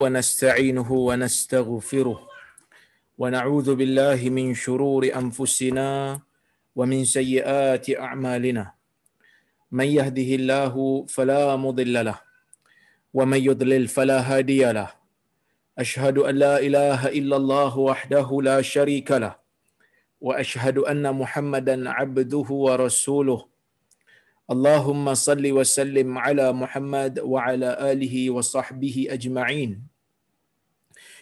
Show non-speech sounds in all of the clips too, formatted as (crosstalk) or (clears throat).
ونستعينه ونستغفره ونعوذ بالله من شرور أنفسنا ومن سيئات أعمالنا. من يهده الله فلا مضل له ومن يضلل فلا هادي له. أشهد أن لا إله إلا الله وحده لا شريك له وأشهد أن محمدا عبده ورسوله. اللهم صل وسلم على محمد وعلى آله وصحبه أجمعين.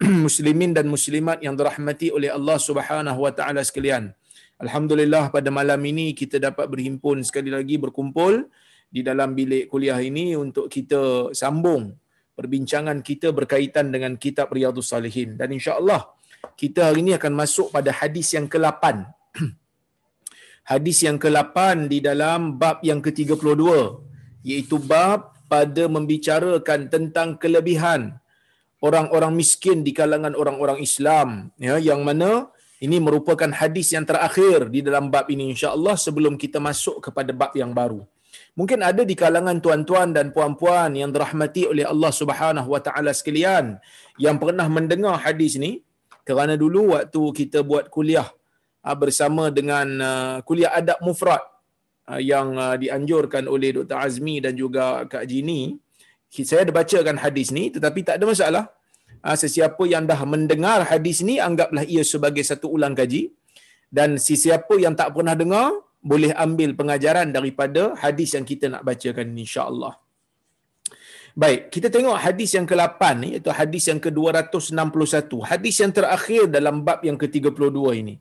(clears throat) muslimin dan muslimat yang dirahmati oleh Allah Subhanahu wa taala sekalian. Alhamdulillah pada malam ini kita dapat berhimpun sekali lagi berkumpul di dalam bilik kuliah ini untuk kita sambung perbincangan kita berkaitan dengan kitab Riyadhus Salihin dan insya-Allah kita hari ini akan masuk pada hadis yang ke-8 (clears throat) hadis yang ke-8 di dalam bab yang ke-32 iaitu bab pada membicarakan tentang kelebihan orang-orang miskin di kalangan orang-orang Islam ya yang mana ini merupakan hadis yang terakhir di dalam bab ini insya-Allah sebelum kita masuk kepada bab yang baru. Mungkin ada di kalangan tuan-tuan dan puan-puan yang dirahmati oleh Allah Subhanahu wa taala sekalian yang pernah mendengar hadis ni kerana dulu waktu kita buat kuliah bersama dengan kuliah adab mufrad yang dianjurkan oleh Dr. Azmi dan juga Kak Jini. Saya ada bacakan hadis ni tetapi tak ada masalah. Sesiapa yang dah mendengar hadis ni anggaplah ia sebagai satu ulang kaji dan sesiapa yang tak pernah dengar boleh ambil pengajaran daripada hadis yang kita nak bacakan insya-Allah. Baik, kita tengok hadis yang ke-8 ni iaitu hadis yang ke-261. Hadis yang terakhir dalam bab yang ke-32 ini.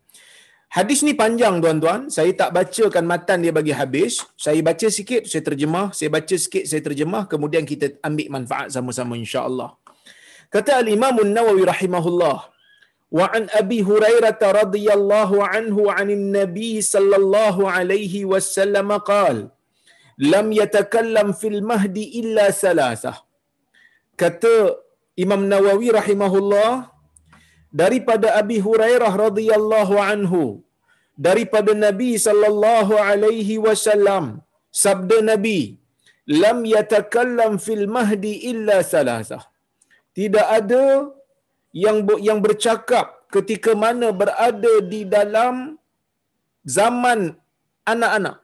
Hadis ni panjang tuan-tuan. Saya tak bacakan matan dia bagi habis. Saya baca sikit, saya terjemah. Saya baca sikit, saya terjemah. Kemudian kita ambil manfaat sama-sama insya-Allah. Kata al-Imam An-Nawawi rahimahullah, wa an Abi Hurairah radhiyallahu anhu 'anil Nabi sallallahu alaihi wasallam qala lam yatakallam fil mahdi illa salasah. Kata Imam Nawawi rahimahullah daripada Abi Hurairah radhiyallahu anhu daripada Nabi sallallahu alaihi wasallam sabda Nabi lam yatakallam fil mahdi illa salasah tidak ada yang yang bercakap ketika mana berada di dalam zaman anak-anak.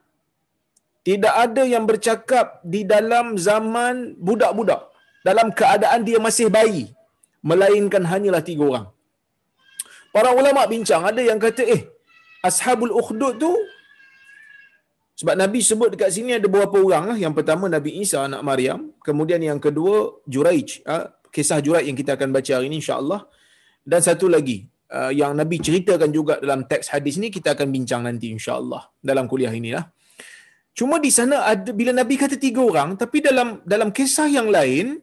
Tidak ada yang bercakap di dalam zaman budak-budak. Dalam keadaan dia masih bayi. Melainkan hanyalah tiga orang. Para ulama bincang. Ada yang kata eh ashabul ukhdud tu sebab Nabi sebut dekat sini ada beberapa orang lah. Yang pertama Nabi Isa anak Maryam, kemudian yang kedua Juraij, kisah Juraij yang kita akan baca hari ini insya-Allah. Dan satu lagi yang Nabi ceritakan juga dalam teks hadis ni kita akan bincang nanti insya-Allah dalam kuliah inilah. Cuma di sana ada bila Nabi kata tiga orang, tapi dalam dalam kisah yang lain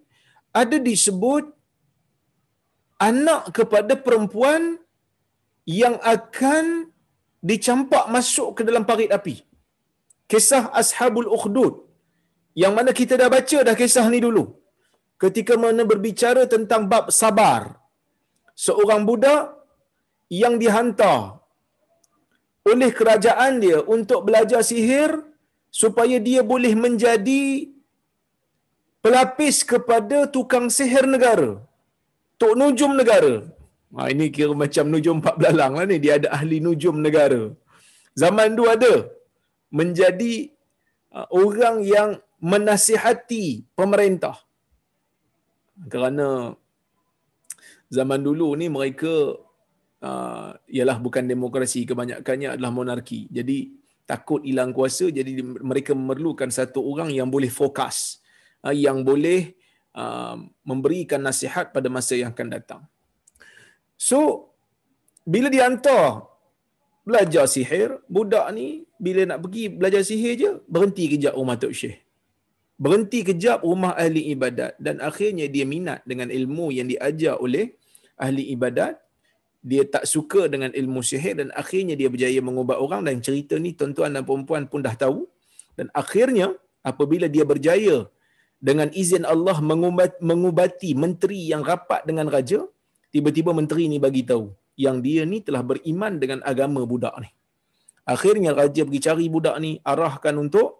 ada disebut anak kepada perempuan yang akan dicampak masuk ke dalam parit api. Kisah Ashabul Ukhdud. Yang mana kita dah baca dah kisah ni dulu. Ketika mana berbicara tentang bab sabar. Seorang budak yang dihantar oleh kerajaan dia untuk belajar sihir supaya dia boleh menjadi pelapis kepada tukang sihir negara. Tok Nujum negara. Ha, ini kira macam nujum empat belalang lah ni. Dia ada ahli nujum negara. Zaman dulu ada. Menjadi uh, orang yang menasihati pemerintah. Kerana zaman dulu ni mereka uh, ialah bukan demokrasi kebanyakannya adalah monarki. Jadi takut hilang kuasa jadi mereka memerlukan satu orang yang boleh fokus uh, yang boleh uh, memberikan nasihat pada masa yang akan datang. So bila dihantar belajar sihir budak ni bila nak pergi belajar sihir je berhenti kejap rumah Tok Syekh berhenti kejap rumah ahli ibadat dan akhirnya dia minat dengan ilmu yang diajar oleh ahli ibadat. Dia tak suka dengan ilmu sihir dan akhirnya dia berjaya mengubat orang dan cerita ni tuan-tuan dan puan pun dah tahu. Dan akhirnya apabila dia berjaya dengan izin Allah mengubat, mengubati menteri yang rapat dengan raja tiba-tiba menteri ni bagi tahu yang dia ni telah beriman dengan agama budak ni. Akhirnya raja pergi cari budak ni arahkan untuk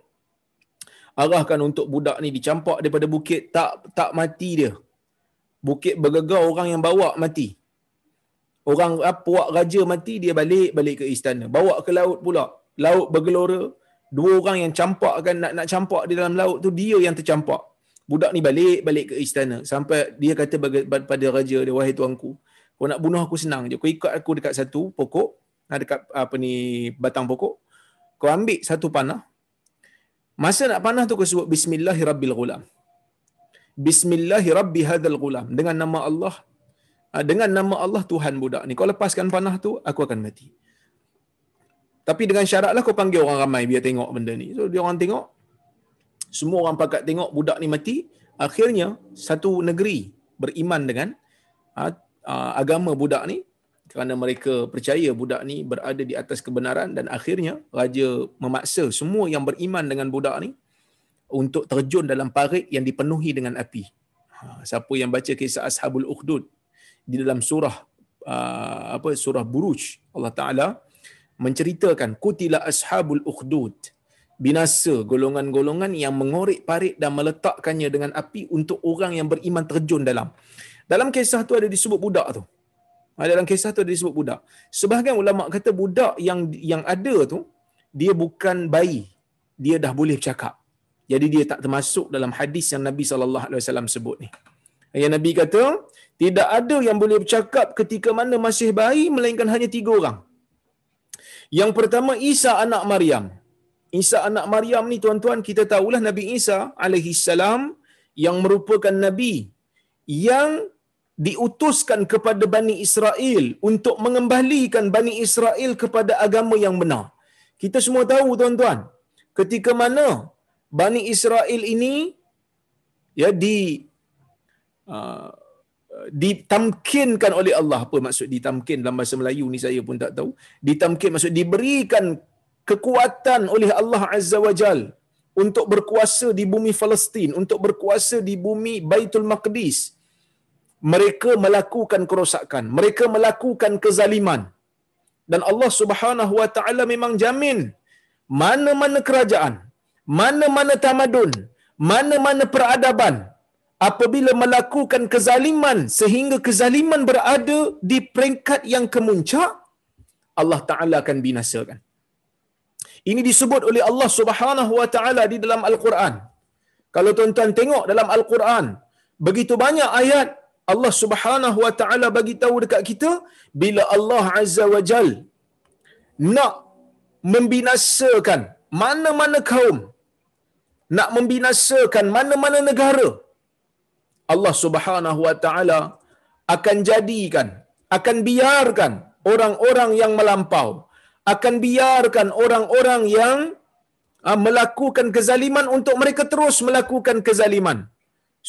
arahkan untuk budak ni dicampak daripada bukit tak tak mati dia. Bukit bergegar orang yang bawa mati. Orang puak raja mati dia balik balik ke istana. Bawa ke laut pula. Laut bergelora dua orang yang campak kan nak nak campak di dalam laut tu dia yang tercampak. Budak ni balik balik ke istana. Sampai dia kata pada raja dia wahai tuanku kau nak bunuh aku senang je. Kau ikut aku dekat satu pokok dekat apa ni batang pokok. Kau ambil satu panah masa nak panah tu kau sebut bismillahirabbil bismillahirabbi ghulam dengan nama Allah Ah, dengan nama Allah Tuhan budak ni. Kau lepaskan panah tu, aku akan mati. Tapi dengan syaratlah kau panggil orang ramai biar tengok benda ni. So dia orang tengok, semua orang pakat tengok budak ni mati. Akhirnya satu negeri beriman dengan uh, uh, agama budak ni kerana mereka percaya budak ni berada di atas kebenaran dan akhirnya raja memaksa semua yang beriman dengan budak ni untuk terjun dalam parit yang dipenuhi dengan api. Ha, siapa yang baca kisah Ashabul Ukhdud di dalam surah uh, apa surah buruj Allah Taala menceritakan kutila ashabul ukhdud binasa golongan-golongan yang mengorek parit dan meletakkannya dengan api untuk orang yang beriman terjun dalam dalam kisah tu ada disebut budak tu dalam kisah tu disebut budak sebahagian ulama kata budak yang yang ada tu dia bukan bayi dia dah boleh bercakap jadi dia tak termasuk dalam hadis yang Nabi sallallahu alaihi wasallam sebut ni yang Nabi kata tidak ada yang boleh bercakap ketika mana masih bayi melainkan hanya tiga orang. Yang pertama Isa anak Maryam. Isa anak Maryam ni tuan-tuan kita tahulah Nabi Isa alaihi salam yang merupakan nabi yang diutuskan kepada Bani Israel untuk mengembalikan Bani Israel kepada agama yang benar. Kita semua tahu tuan-tuan, ketika mana Bani Israel ini ya di uh, ditamkinkan oleh Allah. Apa maksud ditamkin? Dalam bahasa Melayu ni saya pun tak tahu. Ditamkin maksud diberikan kekuatan oleh Allah Azza wa Jal untuk berkuasa di bumi Palestin untuk berkuasa di bumi Baitul Maqdis mereka melakukan kerosakan. Mereka melakukan kezaliman. Dan Allah Subhanahu wa taala memang jamin mana-mana kerajaan mana-mana tamadun mana-mana peradaban apabila melakukan kezaliman sehingga kezaliman berada di peringkat yang kemuncak Allah taala akan binasakan. Ini disebut oleh Allah Subhanahu wa taala di dalam al-Quran. Kalau tuan-tuan tengok dalam al-Quran begitu banyak ayat Allah Subhanahu wa taala bagi tahu dekat kita bila Allah Azza wa Jal nak membinasakan mana-mana kaum nak membinasakan mana-mana negara Allah Subhanahu wa taala akan jadikan akan biarkan orang-orang yang melampau akan biarkan orang-orang yang uh, melakukan kezaliman untuk mereka terus melakukan kezaliman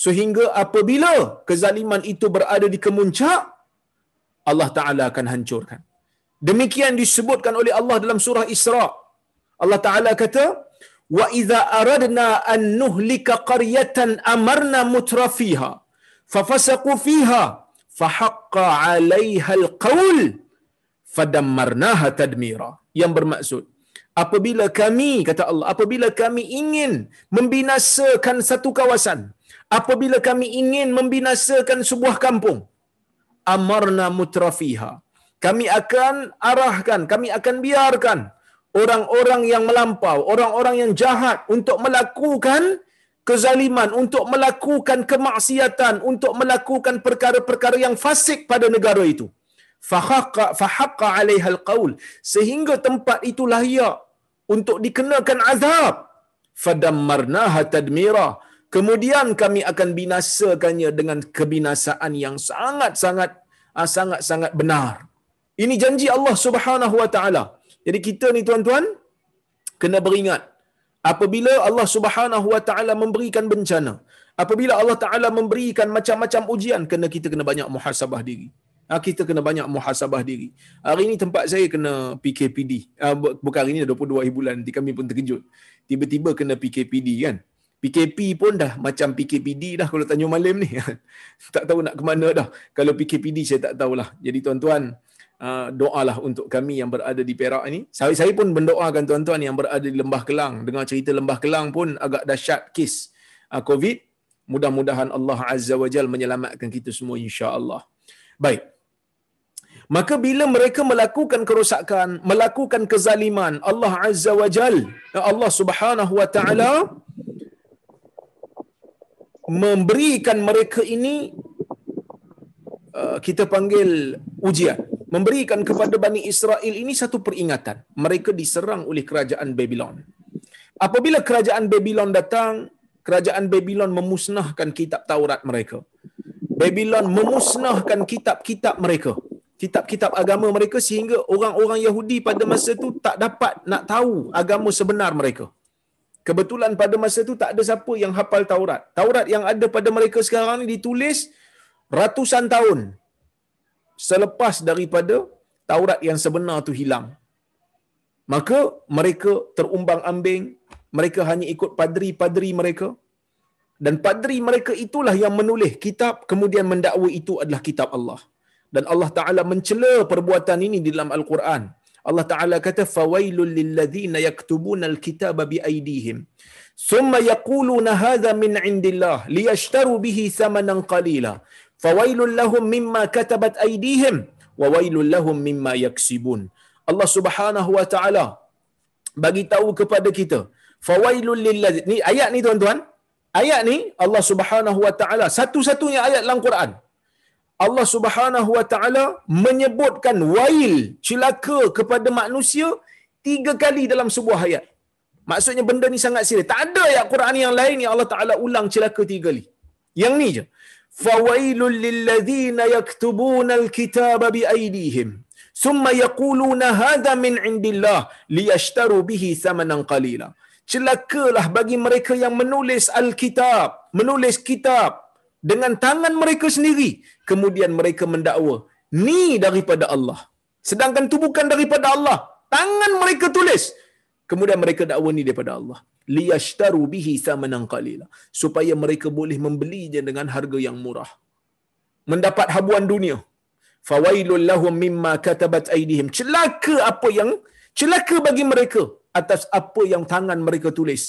sehingga apabila kezaliman itu berada di kemuncak Allah taala akan hancurkan. Demikian disebutkan oleh Allah dalam surah Isra. Allah taala kata wa idza aradna an nuhlika qaryatan amarna mutrafiha fafasaqu fiha fahaqqa 'alaiha alqaul fadammarnaha tadmira. Yang bermaksud apabila kami kata Allah apabila kami ingin membinasakan satu kawasan apabila kami ingin membinasakan sebuah kampung amarna mutrafiha. Kami akan arahkan kami akan biarkan orang-orang yang melampau, orang-orang yang jahat untuk melakukan kezaliman, untuk melakukan kemaksiatan, untuk melakukan perkara-perkara yang fasik pada negara itu. fahaqqa fahaqqa 'alaiha alqaul sehingga tempat itu layak untuk dikenakan azab. Fadammarnaha tadmira kemudian kami akan binasakannya dengan kebinasaan yang sangat-sangat ah, sangat-sangat benar. Ini janji Allah Subhanahu wa taala. Jadi kita ni tuan-tuan kena beringat apabila Allah Subhanahu wa taala memberikan bencana apabila Allah taala memberikan macam-macam ujian kena kita kena banyak muhasabah diri. Ha, kita kena banyak muhasabah diri. Hari ini tempat saya kena PKPD ha, bukan hari ini dah 22 hari bulan nanti kami pun terkejut. Tiba-tiba kena PKPD kan PKP pun dah macam PKPD dah kalau tanya malam ni. (laughs) Tak tahu nak ke mana dah. Kalau PKPD saya tak tahulah. Jadi tuan-tuan uh, doalah untuk kami yang berada di Perak ini saya, saya pun mendoakan tuan-tuan yang berada di Lembah Kelang. Dengar cerita Lembah Kelang pun agak dahsyat kes uh, COVID. Mudah-mudahan Allah Azza wa Jal menyelamatkan kita semua insya-Allah. Baik. Maka bila mereka melakukan kerosakan, melakukan kezaliman, Allah Azza wa Jal, Allah Subhanahu wa taala memberikan mereka ini uh, kita panggil ujian. Memberikan kepada Bani Israel ini satu peringatan. Mereka diserang oleh kerajaan Babylon. Apabila kerajaan Babylon datang, kerajaan Babylon memusnahkan kitab Taurat mereka. Babylon memusnahkan kitab-kitab mereka kitab-kitab agama mereka sehingga orang-orang Yahudi pada masa itu tak dapat nak tahu agama sebenar mereka. Kebetulan pada masa itu tak ada siapa yang hafal Taurat. Taurat yang ada pada mereka sekarang ni ditulis ratusan tahun selepas daripada Taurat yang sebenar tu hilang. Maka mereka terumbang ambing, mereka hanya ikut padri-padri mereka. Dan padri mereka itulah yang menulis kitab kemudian mendakwa itu adalah kitab Allah dan Allah Taala mencela perbuatan ini di dalam Al-Quran. Allah Taala kata fawailul lilladzina yaktubuna alkitaba biaydihim. Thumma yaquluna hadha min indillah liyashtaru bihi thamanan qalila. Fawailul lahum mimma katabat aydihim wa wailul lahum mimma yaksibun. Allah Subhanahu wa taala bagi tahu kepada kita fawailul lilladzina ni ayat ni tuan-tuan. Ayat ni Allah Subhanahu wa taala satu-satunya ayat dalam Quran Allah Subhanahu wa taala menyebutkan wail celaka kepada manusia tiga kali dalam sebuah ayat. Maksudnya benda ni sangat serius. Tak ada ayat Quran yang lain yang Allah Taala ulang celaka tiga kali. Yang ni je. Fawailul lilladzina yaktubuna alkitaba biaydihim thumma yaquluna hadha min indillah liyashtaru bihi thamanan qalila. Celakalah bagi mereka yang menulis alkitab, menulis kitab dengan tangan mereka sendiri. Kemudian mereka mendakwa ni daripada Allah. Sedangkan itu bukan daripada Allah. Tangan mereka tulis. Kemudian mereka dakwa ni daripada Allah. Liyashtaru bihi thamanan qalila. Supaya mereka boleh membelinya dengan harga yang murah. Mendapat habuan dunia. Fawailul lahum mimma katabat aydihim celaka apa yang celaka bagi mereka atas apa yang tangan mereka tulis.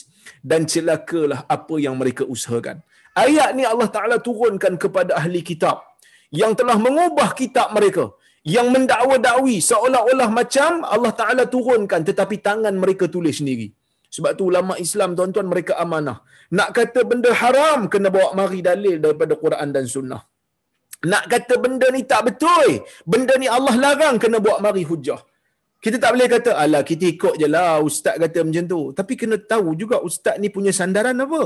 Dan celakalah apa yang mereka usahakan Ayat ni Allah Ta'ala turunkan kepada ahli kitab yang telah mengubah kitab mereka yang mendakwa-dakwi seolah-olah macam Allah Ta'ala turunkan tetapi tangan mereka tulis sendiri. Sebab tu ulama Islam tuan-tuan mereka amanah. Nak kata benda haram kena bawa mari dalil daripada Quran dan Sunnah. Nak kata benda ni tak betul, benda ni Allah larang kena bawa mari hujah. Kita tak boleh kata, alah kita ikut je lah ustaz kata macam tu. Tapi kena tahu juga ustaz ni punya sandaran apa.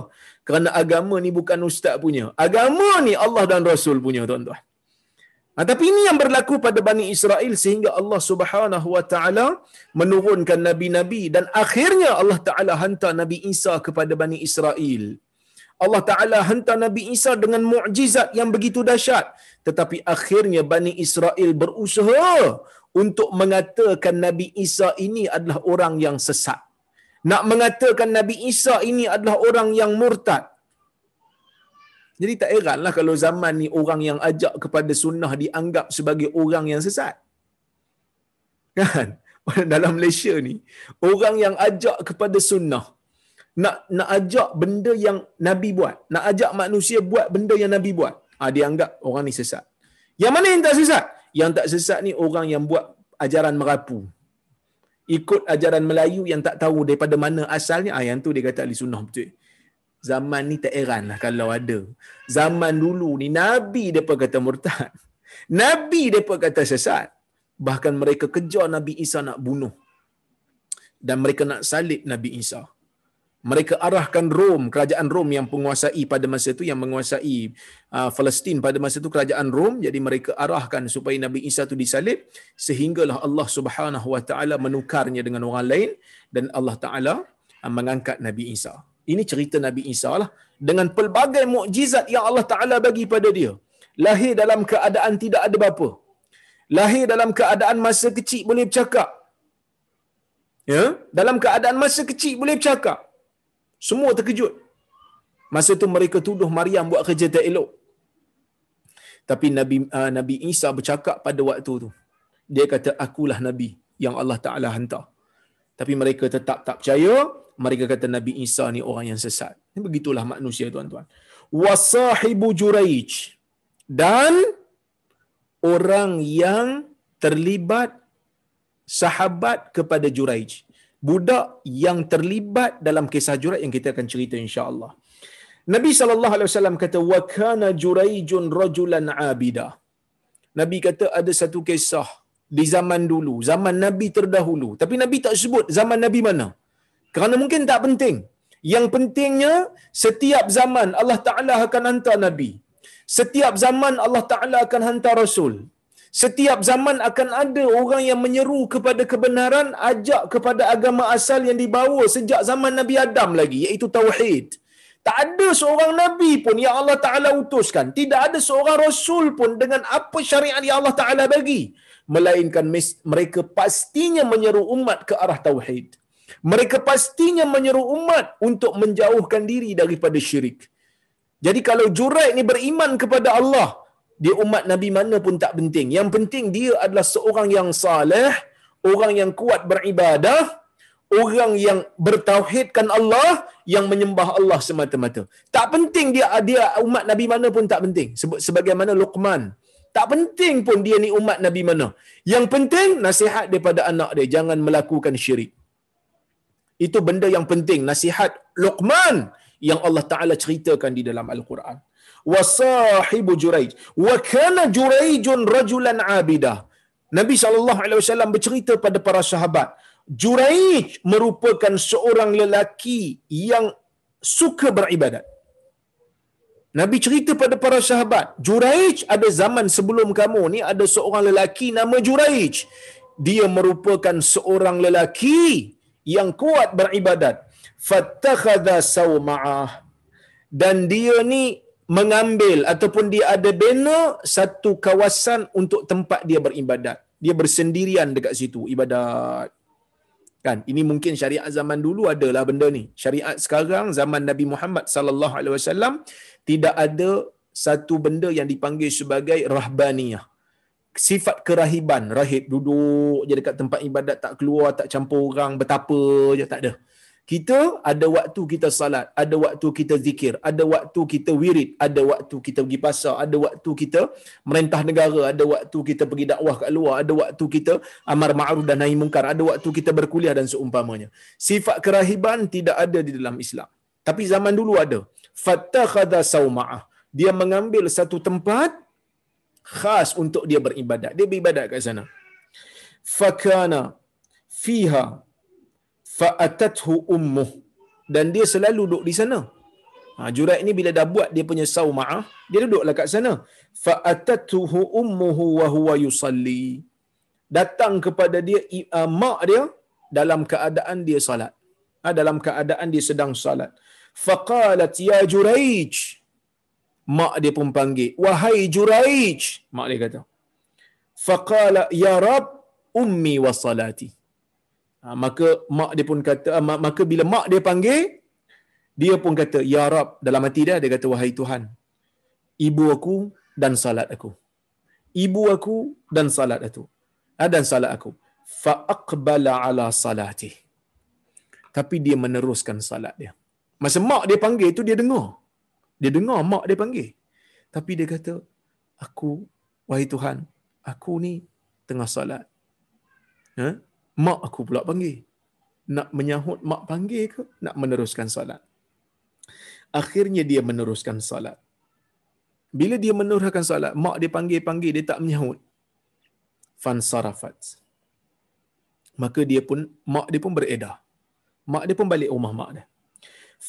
Kerana agama ni bukan ustaz punya. Agama ni Allah dan Rasul punya tuan-tuan. Ha, tapi ini yang berlaku pada Bani Israel sehingga Allah subhanahu wa ta'ala menurunkan Nabi-Nabi dan akhirnya Allah ta'ala hantar Nabi Isa kepada Bani Israel. Allah Ta'ala hantar Nabi Isa dengan mukjizat yang begitu dahsyat. Tetapi akhirnya Bani Israel berusaha untuk mengatakan Nabi Isa ini adalah orang yang sesat. Nak mengatakan Nabi Isa ini adalah orang yang murtad. Jadi tak heranlah kalau zaman ni orang yang ajak kepada sunnah dianggap sebagai orang yang sesat. Kan? (laughs) Dalam Malaysia ni, orang yang ajak kepada sunnah, nak nak ajak benda yang Nabi buat, nak ajak manusia buat benda yang Nabi buat, ah dia anggap orang ni sesat. Yang mana yang tak sesat? Yang tak sesat ni orang yang buat ajaran merapu. Ikut ajaran Melayu yang tak tahu daripada mana asalnya, ah yang tu dia kata ahli sunnah betul. Zaman ni tak heran lah kalau ada. Zaman dulu ni Nabi depa kata murtad. Nabi depa kata sesat. bahkan mereka kejar Nabi Isa nak bunuh dan mereka nak salib Nabi Isa mereka arahkan Rom, kerajaan Rom yang penguasai pada masa itu yang menguasai uh, Palestin pada masa itu kerajaan Rom jadi mereka arahkan supaya Nabi Isa itu disalib sehinggalah Allah Subhanahu wa taala menukarnya dengan orang lain dan Allah taala uh, mengangkat Nabi Isa. Ini cerita Nabi Isa lah dengan pelbagai mukjizat yang Allah taala bagi pada dia. Lahir dalam keadaan tidak ada bapa. Lahir dalam keadaan masa kecil boleh bercakap. Ya, dalam keadaan masa kecil boleh bercakap. Semua terkejut. Masa tu mereka tuduh Maryam buat kerja tak elok. Tapi Nabi uh, Nabi Isa bercakap pada waktu tu. Dia kata akulah nabi yang Allah Taala hantar. Tapi mereka tetap tak percaya. Mereka kata Nabi Isa ni orang yang sesat. Begitulah manusia tuan-tuan. Wasahibu Juraij dan orang yang terlibat sahabat kepada Juraij budak yang terlibat dalam kisah Juraij yang kita akan cerita insya-Allah. Nabi sallallahu alaihi wasallam kata wa kana Juraijun rajulan abida. Nabi kata ada satu kisah di zaman dulu, zaman Nabi terdahulu. Tapi Nabi tak sebut zaman Nabi mana. Kerana mungkin tak penting. Yang pentingnya setiap zaman Allah Taala akan hantar Nabi. Setiap zaman Allah Taala akan hantar Rasul setiap zaman akan ada orang yang menyeru kepada kebenaran, ajak kepada agama asal yang dibawa sejak zaman Nabi Adam lagi, iaitu Tauhid. Tak ada seorang Nabi pun yang Allah Ta'ala utuskan. Tidak ada seorang Rasul pun dengan apa syariat yang Allah Ta'ala bagi. Melainkan mereka pastinya menyeru umat ke arah Tauhid. Mereka pastinya menyeru umat untuk menjauhkan diri daripada syirik. Jadi kalau Juraid ni beriman kepada Allah, dia umat Nabi mana pun tak penting. Yang penting dia adalah seorang yang saleh, orang yang kuat beribadah, orang yang bertauhidkan Allah, yang menyembah Allah semata-mata. Tak penting dia dia umat Nabi mana pun tak penting. Sebagaimana Luqman. Tak penting pun dia ni umat Nabi mana. Yang penting nasihat daripada anak dia. Jangan melakukan syirik. Itu benda yang penting. Nasihat Luqman yang Allah Ta'ala ceritakan di dalam Al-Quran wa sahibu Juraij wa kana Juraijun rajulan abidah Nabi SAW bercerita pada para sahabat Juraij merupakan seorang lelaki yang suka beribadat Nabi cerita pada para sahabat, Juraij ada zaman sebelum kamu ni ada seorang lelaki nama Juraij. Dia merupakan seorang lelaki yang kuat beribadat. Fattakhadha sawma'ah. Dan dia ni mengambil ataupun dia ada bina satu kawasan untuk tempat dia beribadat. Dia bersendirian dekat situ ibadat. Kan? Ini mungkin syariat zaman dulu adalah benda ni. Syariat sekarang zaman Nabi Muhammad sallallahu alaihi wasallam tidak ada satu benda yang dipanggil sebagai rahbaniyah. Sifat kerahiban, rahib duduk je dekat tempat ibadat tak keluar, tak campur orang, betapa je tak ada kita ada waktu kita salat, ada waktu kita zikir, ada waktu kita wirid, ada waktu kita pergi pasar, ada waktu kita merintah negara, ada waktu kita pergi dakwah kat luar, ada waktu kita amar ma'ruf dan nahi mungkar, ada waktu kita berkuliah dan seumpamanya. Sifat kerahiban tidak ada di dalam Islam. Tapi zaman dulu ada. Fattakhadha sauma'ah. Dia mengambil satu tempat khas untuk dia beribadat. Dia beribadat kat sana. Fakana fiha fa'atathu ummuh dan dia selalu duduk di sana. Ha, Juraid ni bila dah buat dia punya sauma'ah, dia duduklah kat sana. Fa'atathu ummuhu wa huwa yusalli. Datang kepada dia uh, mak dia dalam keadaan dia salat. Ha, dalam keadaan dia sedang salat. Faqalat ya Juraij. Mak dia pun panggil, "Wahai Juraij." Mak dia kata. Faqala ya Rab ummi wa salati. Ha, maka mak dia pun kata ha, maka bila mak dia panggil dia pun kata ya rab dalam hati dia dia kata wahai tuhan ibu aku dan salat aku. Ibu aku dan salat aku. Ha, dan salat aku. Fa aqbala ala salati tapi dia meneruskan salat dia. Masa mak dia panggil tu dia dengar. Dia dengar mak dia panggil. Tapi dia kata aku wahai tuhan aku ni tengah salat. Ha? Mak aku pula panggil. Nak menyahut mak panggil ke? Nak meneruskan salat. Akhirnya dia meneruskan salat. Bila dia meneruskan salat, mak dia panggil-panggil, dia tak menyahut. fansarafat maka dia pun mak dia pun beredar mak dia pun balik rumah mak dia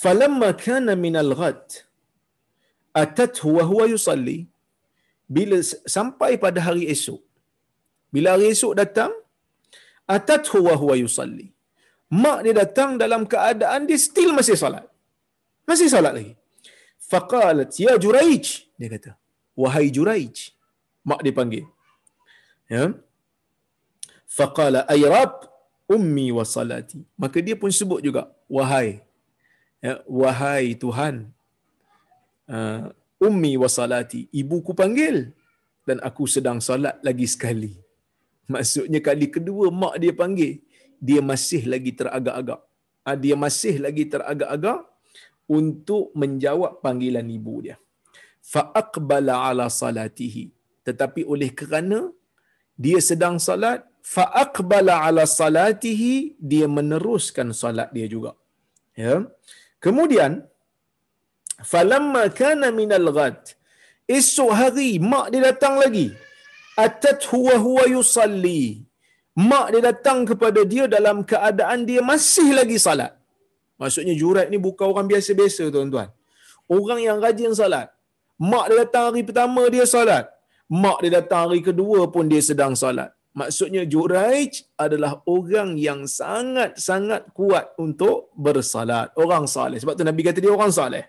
falamma kana minal ghad atathu wa huwa yusalli bila sampai pada hari esok bila hari esok datang atathu wa huwa yusalli. Mak dia datang dalam keadaan dia still masih solat. Masih solat lagi. Faqalat ya juraij dia kata. Wahai juraij mak dia panggil. Ya. Faqala ay rab ummi wa salati. Maka dia pun sebut juga wahai ya wahai tuhan uh, ummi wa salati ibuku panggil dan aku sedang solat lagi sekali maksudnya kali kedua mak dia panggil dia masih lagi teragak-agak. Uh, dia masih lagi teragak-agak untuk menjawab panggilan ibu dia. Fa aqbala ala salatihi. Tetapi oleh kerana dia sedang salat fa aqbala ala salatihi dia meneruskan salat dia juga. Ya. Kemudian falamma kana minal ghad. Esok hari mak dia datang lagi atat huwa huwa yusalli mak dia datang kepada dia dalam keadaan dia masih lagi salat maksudnya jurat ni bukan orang biasa-biasa tuan-tuan orang yang rajin salat mak dia datang hari pertama dia salat mak dia datang hari kedua pun dia sedang salat Maksudnya Juraij adalah orang yang sangat-sangat kuat untuk bersalat. Orang saleh. Sebab tu Nabi kata dia orang saleh.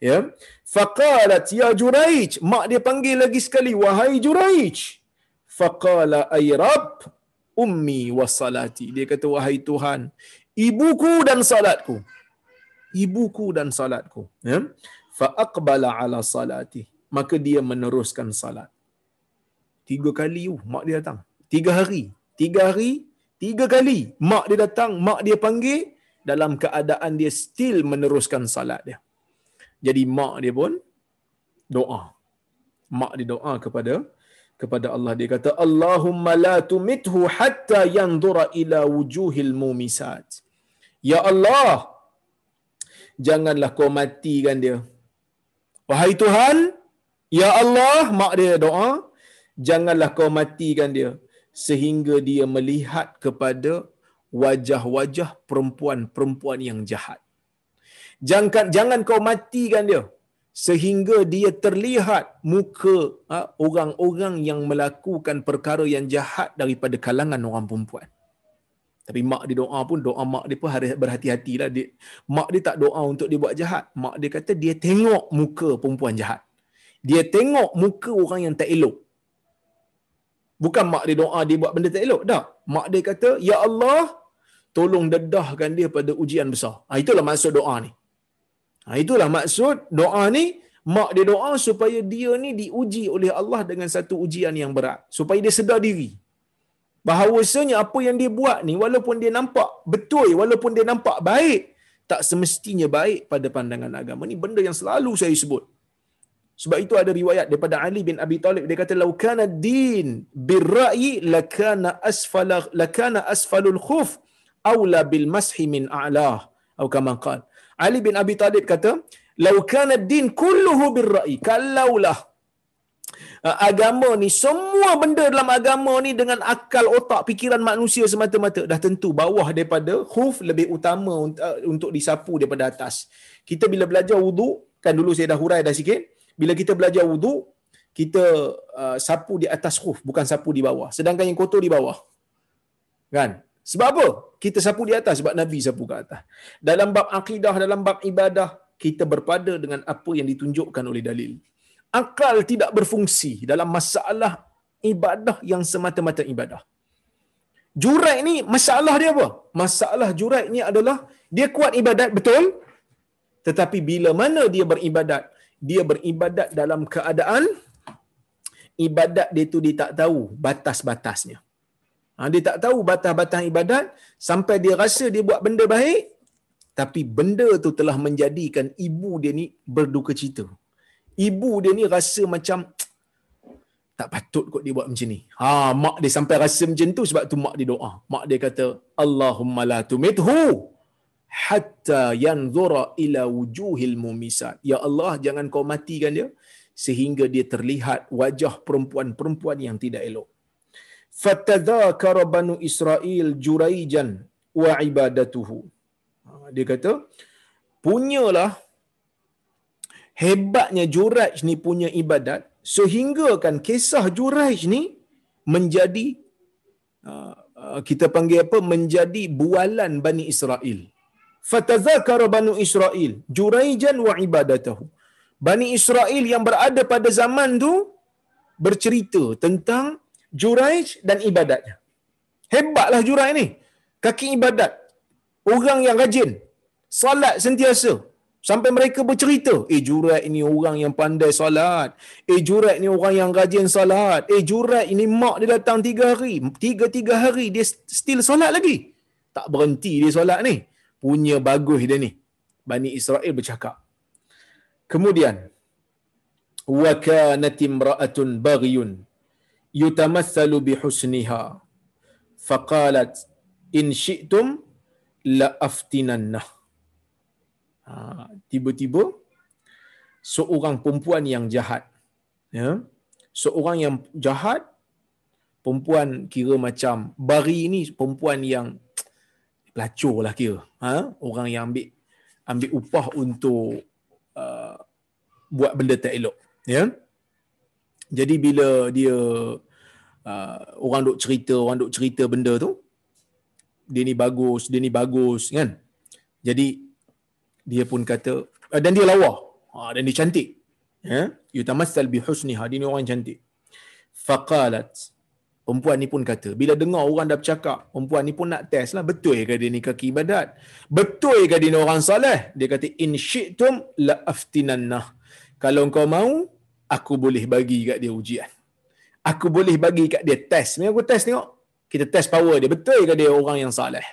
Ya. Faqalat ya Juraij. Mak dia panggil lagi sekali. Wahai Juraij. Faqala ay Rab ummi wa salati. Dia kata wahai Tuhan. Ibuku dan salatku. Ibuku dan salatku. Ya. Faqbala ala salati. Maka dia meneruskan salat. Tiga kali uh, mak dia datang. Tiga hari. Tiga hari, tiga kali. Mak dia datang, mak dia panggil. Dalam keadaan dia still meneruskan salat dia. Jadi mak dia pun doa. Mak dia doa kepada kepada Allah. Dia kata, Allahumma la tumithu hatta yandura ila wujuhil mumisat. Ya Allah, janganlah kau matikan dia. Wahai Tuhan, Ya Allah, mak dia doa, janganlah kau matikan dia sehingga dia melihat kepada wajah-wajah perempuan-perempuan yang jahat. Jangan jangan kau matikan dia sehingga dia terlihat muka ha, orang-orang yang melakukan perkara yang jahat daripada kalangan orang perempuan. Tapi mak dia doa pun doa mak dia pun berhati-hatilah dia. Mak dia tak doa untuk dia buat jahat. Mak dia kata dia tengok muka perempuan jahat. Dia tengok muka orang yang tak elok. Bukan mak dia doa dia buat benda tak elok. Tak. Mak dia kata, Ya Allah, tolong dedahkan dia pada ujian besar. Ha, itulah maksud doa ni. Ha, itulah maksud doa ni. Mak dia doa supaya dia ni diuji oleh Allah dengan satu ujian yang berat. Supaya dia sedar diri. Bahawasanya apa yang dia buat ni, walaupun dia nampak betul, walaupun dia nampak baik, tak semestinya baik pada pandangan agama. Ni benda yang selalu saya sebut. Sebab itu ada riwayat daripada Ali bin Abi Talib dia kata laukana din birra'i lakana asfala lakana asfalul khuf aula bil mashi min a'lah atau kama qal Ali bin Abi Talib kata laukana din kulluhu birra'i. Kalaulah uh, agama ni semua benda dalam agama ni dengan akal otak fikiran manusia semata-mata dah tentu bawah daripada khuf lebih utama uh, untuk disapu daripada atas. Kita bila belajar wudu kan dulu saya dah hurai dah sikit bila kita belajar wudu kita uh, sapu di atas khuf bukan sapu di bawah. Sedangkan yang kotor di bawah. Kan? Sebab apa kita sapu di atas sebab nabi sapu ke atas. Dalam bab akidah dalam bab ibadah kita berpada dengan apa yang ditunjukkan oleh dalil. Akal tidak berfungsi dalam masalah ibadah yang semata-mata ibadah. Jurai ni masalah dia apa? Masalah jurai ni adalah dia kuat ibadat betul? Tetapi bila mana dia beribadat? Dia beribadat dalam keadaan ibadat dia tu dia tak tahu batas-batasnya. Ha, dia tak tahu batas-batas ibadat sampai dia rasa dia buat benda baik tapi benda tu telah menjadikan ibu dia ni berduka cita. Ibu dia ni rasa macam (tsk) tak patut kot dia buat macam ni. Ha, mak dia sampai rasa macam tu sebab tu mak dia doa. Mak dia kata, Allahumma la tumithu hatta yanzura ila wujuhil mumisat. Ya Allah, jangan kau matikan dia sehingga dia terlihat wajah perempuan-perempuan yang tidak elok. Fatadzakara banu Israel juraijan wa ibadatuhu. Dia kata, punyalah hebatnya Juraij ni punya ibadat sehingga kan kisah Juraij ni menjadi uh, uh, kita panggil apa menjadi bualan Bani Israel. Fatadzakara Banu Israel Juraijan wa ibadatahu. Bani Israel yang berada pada zaman tu bercerita tentang Juraij dan ibadatnya. Hebatlah Juraij ni. Kaki ibadat. Orang yang rajin. Salat sentiasa. Sampai mereka bercerita, eh jurat ini orang yang pandai salat. Eh jurat ini orang yang rajin salat. Eh jurat ini mak dia datang tiga hari. Tiga-tiga hari dia still salat lagi. Tak berhenti dia salat ni. Punya bagus dia ni. Bani Israel bercakap. Kemudian, وَكَانَتِ امْرَأَةٌ بَغْيٌ yutamassalu bihusniha faqalat in syi'tum la aftinanna ha, tiba-tiba seorang perempuan yang jahat. Ya. Seorang yang jahat perempuan kira macam bari ni perempuan yang pelacur lah kira. Ha? orang yang ambil ambil upah untuk uh, buat benda tak elok. Ya. yeah? Jadi bila dia uh, orang duk cerita orang duk cerita benda tu dia ni bagus dia ni bagus kan? Jadi dia pun kata uh, dan dia lawa. Ha, dan dia cantik. Ya? Yutamassal bi husniha. Dia ni orang cantik. Faqalat. Perempuan ni pun kata bila dengar orang dah bercakap perempuan ni pun nak test lah. Betul ke dia ni kaki ibadat betul ke dia ni orang soleh dia kata in syi'tum la aftinanna kalau kau mau aku boleh bagi kat dia ujian aku boleh bagi kat dia test ni aku test tengok kita test power dia betul ke dia orang yang soleh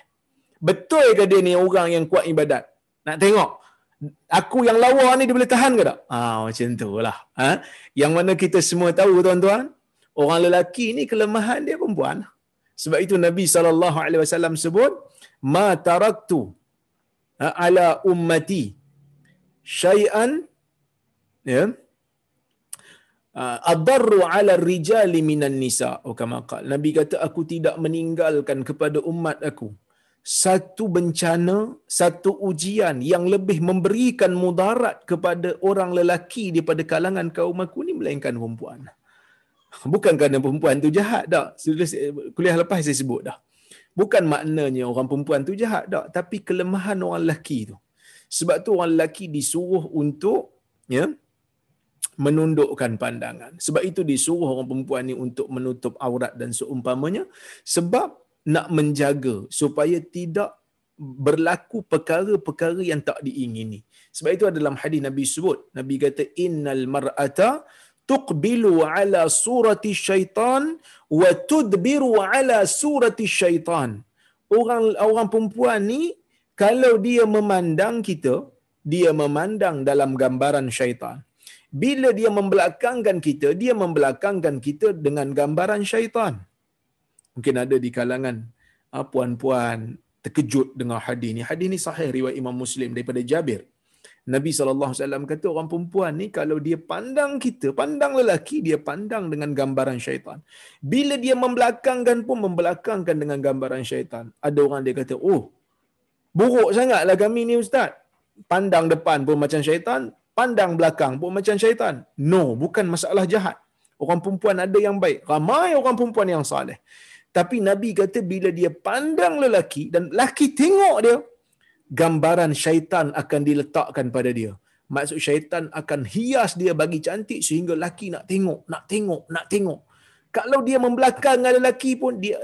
betul ke dia ni orang yang kuat ibadat nak tengok aku yang lawa ni dia boleh tahan ke tak? Ah macam tu lah. Ha? Yang mana kita semua tahu tuan-tuan, orang lelaki ni kelemahan dia perempuan. Sebab itu Nabi wasallam sebut, "Ma taraktu ha, ala ummati syai'an ya uh, adarru ala rijali minan nisa." Oh kama Nabi kata aku tidak meninggalkan kepada umat aku satu bencana, satu ujian yang lebih memberikan mudarat kepada orang lelaki daripada kalangan kaum aku ni melainkan perempuan. Bukan kerana perempuan tu jahat dah. Kuliah lepas saya sebut dah. Bukan maknanya orang perempuan tu jahat dah, tapi kelemahan orang lelaki tu. Sebab tu orang lelaki disuruh untuk ya menundukkan pandangan. Sebab itu disuruh orang perempuan ni untuk menutup aurat dan seumpamanya sebab nak menjaga supaya tidak berlaku perkara-perkara yang tak diingini. Sebab itu dalam hadis Nabi sebut, Nabi kata innal mar'ata tuqbilu ala surati syaitan wa tudbiru ala surati syaitan. Orang orang perempuan ni kalau dia memandang kita, dia memandang dalam gambaran syaitan. Bila dia membelakangkan kita, dia membelakangkan kita dengan gambaran syaitan mungkin ada di kalangan uh, puan-puan terkejut dengan hadis ni. Hadis ni sahih riwayat Imam Muslim daripada Jabir. Nabi SAW kata orang perempuan ni kalau dia pandang kita, pandang lelaki, dia pandang dengan gambaran syaitan. Bila dia membelakangkan pun membelakangkan dengan gambaran syaitan. Ada orang dia kata, oh buruk sangatlah kami ni ustaz. Pandang depan pun macam syaitan, pandang belakang pun macam syaitan. No, bukan masalah jahat. Orang perempuan ada yang baik. Ramai orang perempuan yang saleh. Tapi Nabi kata bila dia pandang lelaki dan lelaki tengok dia, gambaran syaitan akan diletakkan pada dia. Maksud syaitan akan hias dia bagi cantik sehingga lelaki nak tengok, nak tengok, nak tengok. Kalau dia membelakangkan lelaki pun, dia,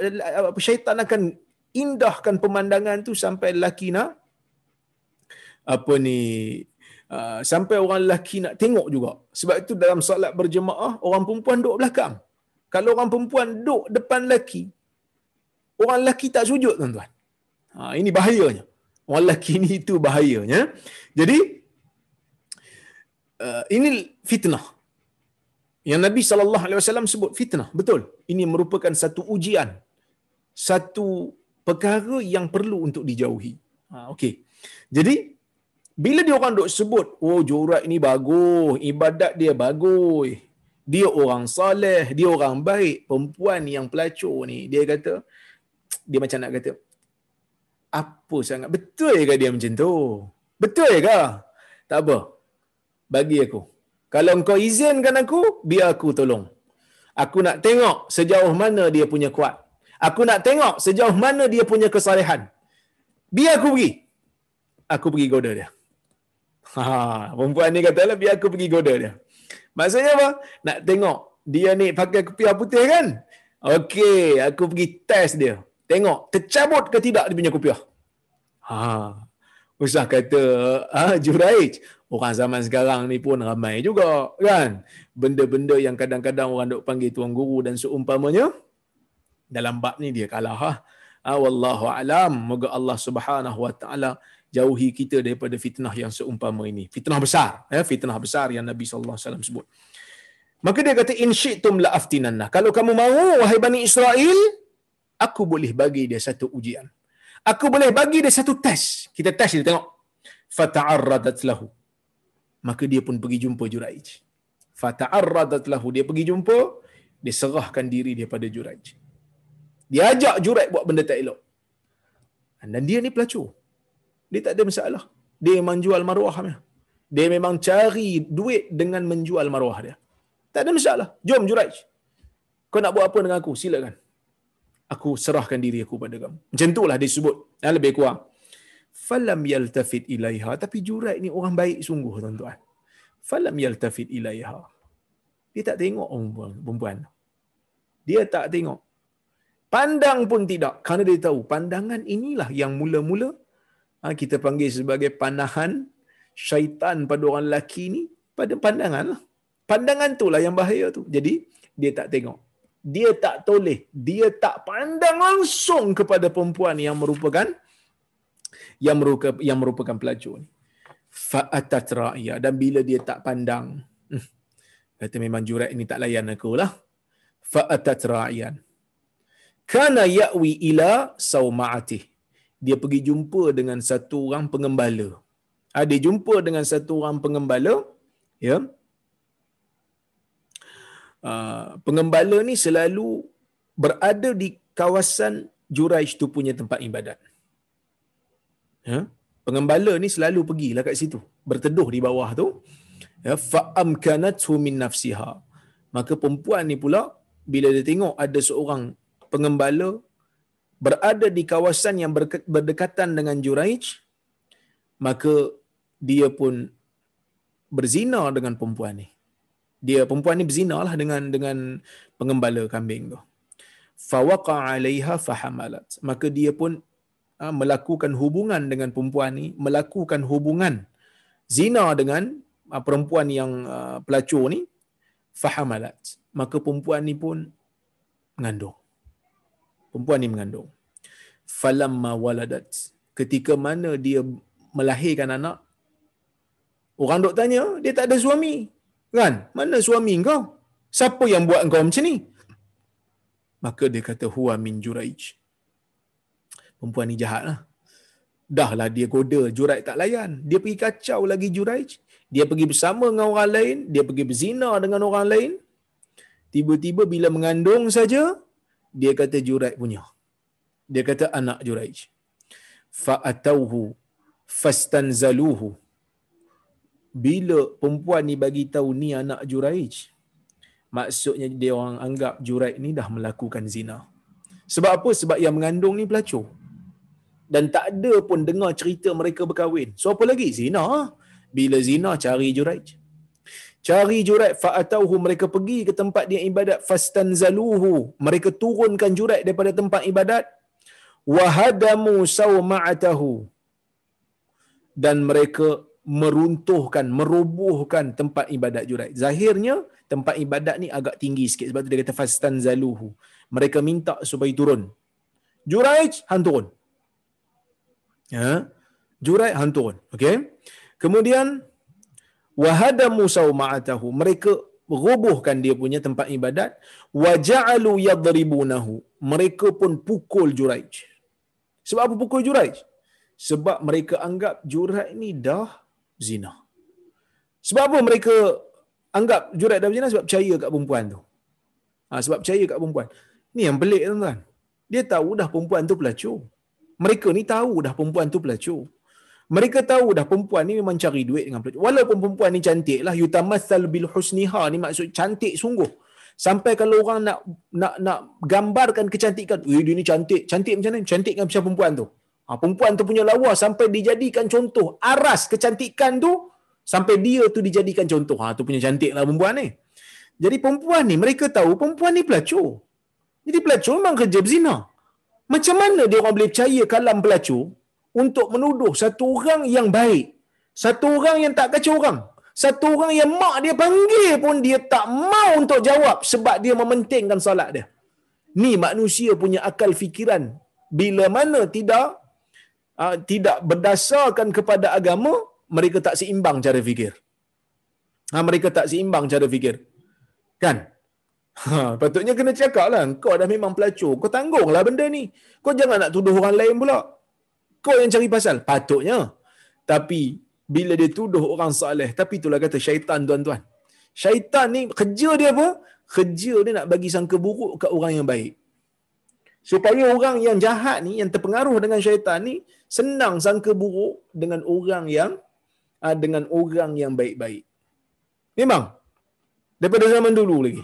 syaitan akan indahkan pemandangan tu sampai lelaki nak apa ni uh, sampai orang lelaki nak tengok juga. Sebab itu dalam solat berjemaah orang perempuan duduk belakang. Kalau orang perempuan duduk depan lelaki, orang lelaki tak sujud tuan-tuan. Ha, ini bahayanya. Orang lelaki ni itu bahayanya. Jadi uh, ini fitnah. Yang Nabi wasallam sebut fitnah, betul. Ini merupakan satu ujian. Satu perkara yang perlu untuk dijauhi. Ha, okey. Jadi bila dia orang duk sebut, oh jurat ini bagus, ibadat dia bagus. Dia orang soleh, dia orang baik. Perempuan yang pelacur ni, dia kata, dia macam nak kata, apa sangat? Betul ke dia macam tu? Betul ke? Tak apa. Bagi aku. Kalau kau izinkan aku, biar aku tolong. Aku nak tengok sejauh mana dia punya kuat. Aku nak tengok sejauh mana dia punya kesalehan. Biar aku pergi. Aku pergi goda dia. Ha, perempuan ni kata lah, biar aku pergi goda dia. Maksudnya apa? Nak tengok dia ni pakai kepiah putih kan? Okey, aku pergi test dia. Tengok, tercabut ke tidak dia punya kopiah. Ha. Usah kata, ha, Juraij, orang zaman sekarang ni pun ramai juga, kan? Benda-benda yang kadang-kadang orang duk panggil tuan guru dan seumpamanya, dalam bab ni dia kalah. Ha? ha wallahu alam, moga Allah Subhanahu wa taala jauhi kita daripada fitnah yang seumpama ini. Fitnah besar, ya, fitnah besar yang Nabi sallallahu alaihi wasallam sebut. Maka dia kata in syi'tum la aftinanna. Kalau kamu mahu wahai Bani Israel, aku boleh bagi dia satu ujian. Aku boleh bagi dia satu test. Kita test dia tengok. Fata'arradat lahu. Maka dia pun pergi jumpa Juraij. Fata'arradat lahu. Dia pergi jumpa, dia serahkan diri dia pada Juraij. Dia ajak Juraij buat benda tak elok. Dan dia ni pelacur. Dia tak ada masalah. Dia memang jual maruah dia. Dia memang cari duit dengan menjual maruah dia. Tak ada masalah. Jom Juraij. Kau nak buat apa dengan aku? Silakan aku serahkan diri aku pada kamu. Macam itulah disebut. Yang lebih kurang. Falam yaltafit ilaiha. Tapi jurai ni orang baik sungguh tuan-tuan. Falam yaltafit ilaiha. Dia tak tengok perempuan. Dia tak tengok. Pandang pun tidak. Kerana dia tahu pandangan inilah yang mula-mula ha, kita panggil sebagai panahan syaitan pada orang lelaki ni pada pandangan lah. Pandangan tu lah yang bahaya tu. Jadi, dia tak tengok dia tak toleh, dia tak pandang langsung kepada perempuan yang merupakan yang merupakan yang merupakan pelacur ni. Fa'atat ra'ya dan bila dia tak pandang, hmm, kata memang jurat ini tak layan aku lah. Fa'atat ra'yan. Kana ya'wi ila sauma'atih. Dia pergi jumpa dengan satu orang pengembala. Ha, dia jumpa dengan satu orang pengembala. Ya. Ah, pengembala ni selalu berada di kawasan Juraij tu punya tempat ibadat. Ya? Pengembala ni selalu pergilah kat situ, berteduh di bawah tu. Ya, fa amkanathu min nafsiha. Maka perempuan ni pula bila dia tengok ada seorang pengembala berada di kawasan yang berdekatan dengan Juraij, maka dia pun berzina dengan perempuan ni dia perempuan ni berzina lah dengan dengan pengembala kambing tu. Fawaqa 'alaiha fahamalat. Maka dia pun uh, melakukan hubungan dengan perempuan ni, melakukan hubungan zina dengan uh, perempuan yang uh, pelacur ni fahamalat. Maka perempuan ni pun mengandung. Perempuan ni mengandung. Falamma waladat. Ketika mana dia melahirkan anak, orang dok tanya, dia tak ada suami. Kan? Mana suami kau? Siapa yang buat kau macam ni? Maka dia kata, Huwa min Juraij. Perempuan ni jahat lah. Dah lah dia goda, Juraij tak layan. Dia pergi kacau lagi Juraij. Dia pergi bersama dengan orang lain. Dia pergi berzina dengan orang lain. Tiba-tiba bila mengandung saja, dia kata Juraij punya. Dia kata anak Juraij. Fa'atauhu fastanzaluhu. Bila perempuan ni bagi tahu ni anak Juraij maksudnya dia orang anggap Juraij ni dah melakukan zina. Sebab apa? Sebab yang mengandung ni pelacur. Dan tak ada pun dengar cerita mereka berkahwin. So apa lagi? Zina. Bila zina cari Juraij cari Juraij fa'atauhu mereka pergi ke tempat dia ibadat fastanzaluhu mereka turunkan Juraij daripada tempat ibadat wahadamu sawma'atahu dan mereka meruntuhkan, merobohkan tempat ibadat Juraij. Zahirnya tempat ibadat ni agak tinggi sikit sebab tu dia kata fastan zaluhu. Mereka minta supaya turun. Juraij hang turun. Ya. Juraij hang turun. Okey. Kemudian wahadamu sauma'atahu. Mereka robohkan dia punya tempat ibadat wa ja'alu yadribunahu. Mereka pun pukul Juraij. Sebab apa pukul Juraij? Sebab mereka anggap Juraij ni dah zina. Sebab apa mereka anggap jurat dah berzina sebab percaya kat perempuan tu. Ha, sebab percaya kat perempuan. Ni yang pelik tuan-tuan. Dia tahu dah perempuan tu pelacur. Mereka ni tahu dah perempuan tu pelacur. Mereka tahu dah perempuan ni memang cari duit dengan pelacur. Walaupun perempuan ni cantik lah. Yutamassal bil husniha ni maksud cantik sungguh. Sampai kalau orang nak nak nak gambarkan kecantikan, "Eh dia ni cantik." Cantik macam mana? Cantik kan macam perempuan tu. Ha, perempuan tu punya lawa sampai dijadikan contoh aras kecantikan tu sampai dia tu dijadikan contoh. Ha tu punya cantiklah perempuan ni. Jadi perempuan ni mereka tahu perempuan ni pelacur. Jadi pelacur memang kerja berzina. Macam mana dia orang boleh percaya kalam pelacur untuk menuduh satu orang yang baik. Satu orang yang tak kacau orang. Satu orang yang mak dia panggil pun dia tak mau untuk jawab sebab dia mementingkan solat dia. Ni manusia punya akal fikiran. Bila mana tidak uh, tidak berdasarkan kepada agama, mereka tak seimbang cara fikir. Ha, mereka tak seimbang cara fikir. Kan? Ha, patutnya kena cakap lah. Kau dah memang pelacur. Kau tanggunglah benda ni. Kau jangan nak tuduh orang lain pula. Kau yang cari pasal. Patutnya. Tapi, bila dia tuduh orang salih. Tapi itulah kata syaitan tuan-tuan. Syaitan ni, kerja dia apa? Kerja dia nak bagi sangka buruk ke orang yang baik. Supaya orang yang jahat ni, yang terpengaruh dengan syaitan ni, senang sangka buruk dengan orang yang ah, dengan orang yang baik-baik. Memang. Daripada zaman dulu lagi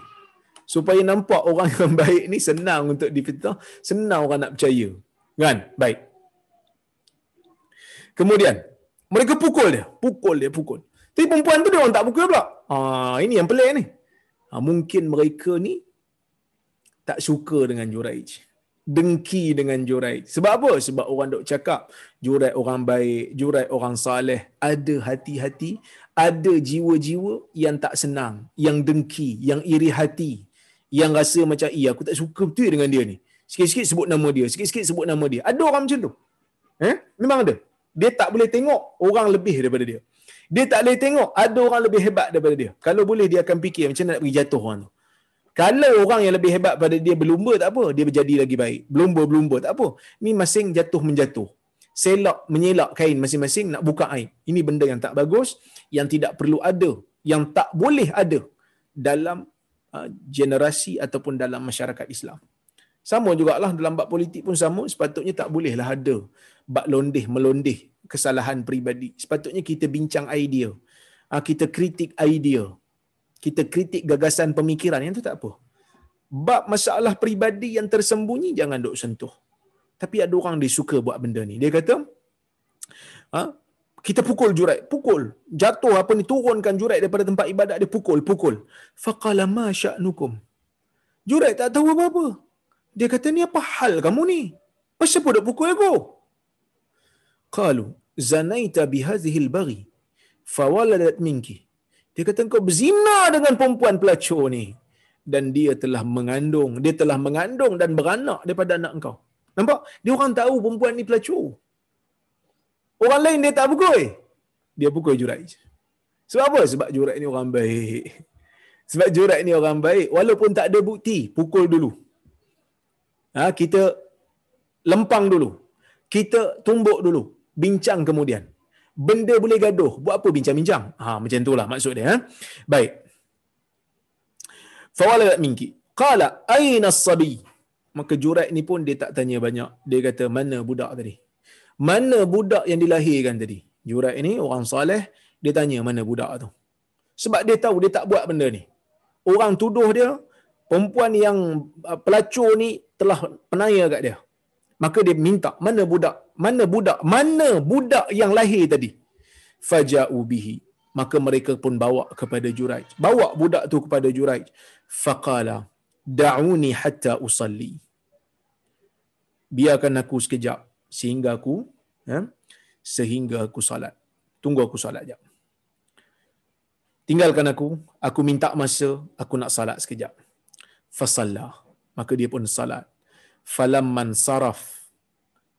supaya nampak orang (laughs) yang baik ni senang untuk difitnah, senang orang nak percaya. Kan? Baik. Kemudian, mereka pukul dia. Pukul dia, pukul. Tapi perempuan tu dia orang tak pukul pula. Ha, ini yang pelik ni. Ha, mungkin mereka ni tak suka dengan Juraij. Dengki dengan Juraij. Sebab apa? Sebab orang dok cakap Juraij orang baik, Juraij orang saleh, ada hati-hati, ada jiwa-jiwa yang tak senang, yang dengki, yang iri hati, yang rasa macam iya aku tak suka betul dengan dia ni. Sikit-sikit sebut nama dia, sikit-sikit sebut nama dia. Ada orang macam tu. Eh? Memang ada. Dia tak boleh tengok orang lebih daripada dia. Dia tak boleh tengok ada orang lebih hebat daripada dia. Kalau boleh dia akan fikir macam mana nak pergi jatuh orang tu. Kalau orang yang lebih hebat pada dia berlumba tak apa, dia berjadi lagi baik. Berlumba-berlumba tak apa. Ni masing jatuh menjatuh. Selak menyelak kain masing-masing nak buka air. Ini benda yang tak bagus, yang tidak perlu ada, yang tak boleh ada dalam Uh, generasi ataupun dalam masyarakat Islam. Sama juga lah dalam bab politik pun sama, sepatutnya tak bolehlah ada bab londeh melondeh kesalahan peribadi. Sepatutnya kita bincang idea. Uh, kita kritik idea. Kita kritik gagasan pemikiran yang tu tak apa. Bab masalah peribadi yang tersembunyi jangan duk sentuh. Tapi ada orang dia suka buat benda ni. Dia kata, ha, kita pukul jurai, pukul. Jatuh apa ni turunkan jurai daripada tempat ibadat dia pukul, pukul. Faqala ma sya'nukum. Jurai tak tahu apa-apa. Dia kata ni apa hal kamu ni? Pasal apa dak pukul aku? Qalu zanaita bihadhihi al-baghi fawaladat minki. Dia kata kau berzina dengan perempuan pelacur ni dan dia telah mengandung, dia telah mengandung dan beranak daripada anak engkau. Nampak? Dia orang tahu perempuan ni pelacur. Orang lain dia tak pukul. Dia pukul Juraij. Sebab apa? Sebab Juraij ni orang baik. Sebab Juraij ni orang baik. Walaupun tak ada bukti, pukul dulu. Ha, kita lempang dulu. Kita tumbuk dulu. Bincang kemudian. Benda boleh gaduh. Buat apa bincang-bincang? Ha, macam itulah maksud dia. Ha? Baik. Fawaladat minki. Qala aina sabi. Maka Juraij ni pun dia tak tanya banyak. Dia kata, mana budak tadi? mana budak yang dilahirkan tadi? Jurai ini orang soleh, dia tanya mana budak tu. Sebab dia tahu dia tak buat benda ni. Orang tuduh dia, perempuan yang uh, pelacur ni telah penaya kat dia. Maka dia minta, mana budak? Mana budak? Mana budak yang lahir tadi? Faja'u bihi. Maka mereka pun bawa kepada Juraij. Bawa budak tu kepada Juraij. Faqala, da'uni hatta usalli. Biarkan aku sekejap sehingga aku ya, sehingga aku salat. Tunggu aku salat jap. Tinggalkan aku, aku minta masa, aku nak salat sekejap. Fasalla. Maka dia pun salat. Falamman saraf.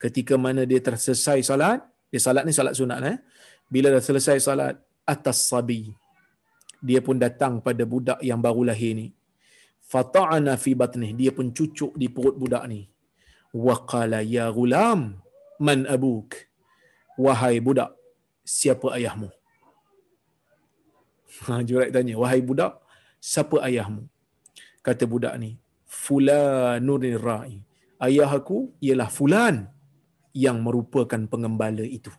Ketika mana dia terselesai salat, dia salat ni salat sunat eh. Bila dah selesai salat, atas sabi. Dia pun datang pada budak yang baru lahir ni. Fata'ana fi batnih. Dia pun cucuk di perut budak ni. Waqala ya gulam man abuk wahai budak siapa ayahmu (laughs) Ha, Juraij tanya, wahai budak, siapa ayahmu? Kata budak ni, Fulanur Ra'i. Ayah aku ialah Fulan yang merupakan pengembala itu.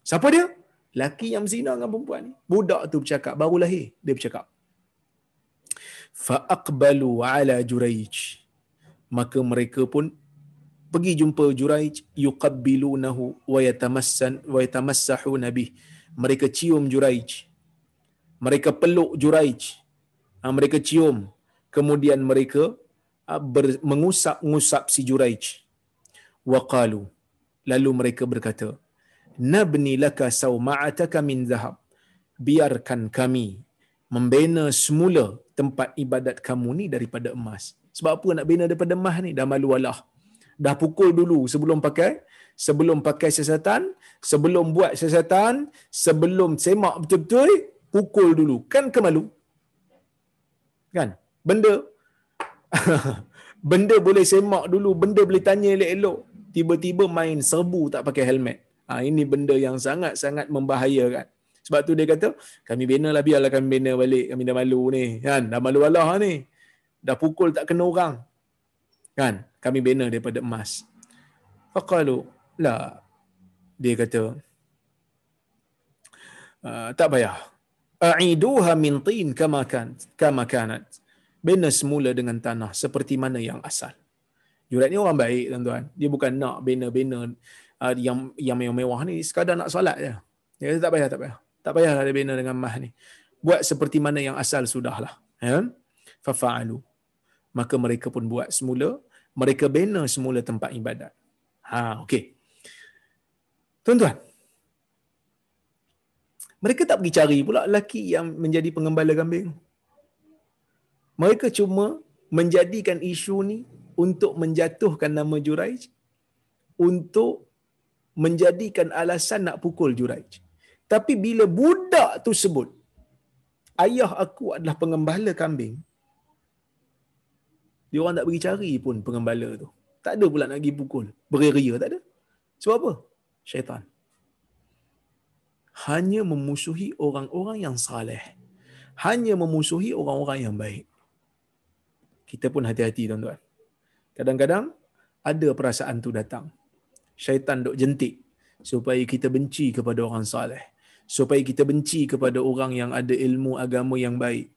Siapa dia? Laki yang zina dengan perempuan ni. Budak tu bercakap, baru lahir. Dia bercakap. Fa'aqbalu ala Juraij. Maka mereka pun pergi jumpa Juraij yuqabbilunahu wa yatamassan wa yatamassahu nabi mereka cium Juraij mereka peluk Juraij ha, mereka cium kemudian mereka ha, mengusap-ngusap si Juraij wa qalu lalu mereka berkata nabni laka sawma'ataka min zahab. Biarkan kami membina semula tempat ibadat kamu ni daripada emas. Sebab apa nak bina daripada emas ni? Dah malu Allah. Dah pukul dulu sebelum pakai sebelum pakai siasatan sebelum buat siasatan sebelum semak betul-betul pukul dulu. Kan kemalu? Kan? Benda (laughs) benda boleh semak dulu benda boleh tanya elok-elok. Tiba-tiba main serbu tak pakai helmet. Ha, ini benda yang sangat-sangat membahayakan. Sebab tu dia kata kami bina lah biarlah kami bina balik kami dah malu ni. Kan? Dah malu Allah ni. Dah pukul tak kena orang. Kan? Kami bina daripada emas. Faqalu la. Dia kata uh, tak payah. Aiduha min tin kama kan kama kanat bina semula dengan tanah seperti mana yang asal. Jurat ni orang baik tuan-tuan. Dia bukan nak bina-bina uh, yang yang mewah ni. Sekadar nak solat je. Dia kata tak payah tak payah. Tak payahlah dia bina dengan emas ni. Buat seperti mana yang asal sudahlah ya fafa'alu. Maka mereka pun buat semula. Mereka bina semula tempat ibadat. Ha, okey. Tuan-tuan. Mereka tak pergi cari pula lelaki yang menjadi pengembala kambing. Mereka cuma menjadikan isu ni untuk menjatuhkan nama Juraij untuk menjadikan alasan nak pukul Juraij. Tapi bila budak tu sebut ayah aku adalah pengembala kambing, dia orang tak pergi cari pun pengembala tu. Tak ada pula nak pergi pukul. Beria tak ada. Sebab apa? Syaitan. Hanya memusuhi orang-orang yang saleh. Hanya memusuhi orang-orang yang baik. Kita pun hati-hati tuan-tuan. Kadang-kadang ada perasaan tu datang. Syaitan duk jentik supaya kita benci kepada orang saleh. Supaya kita benci kepada orang yang ada ilmu agama yang baik.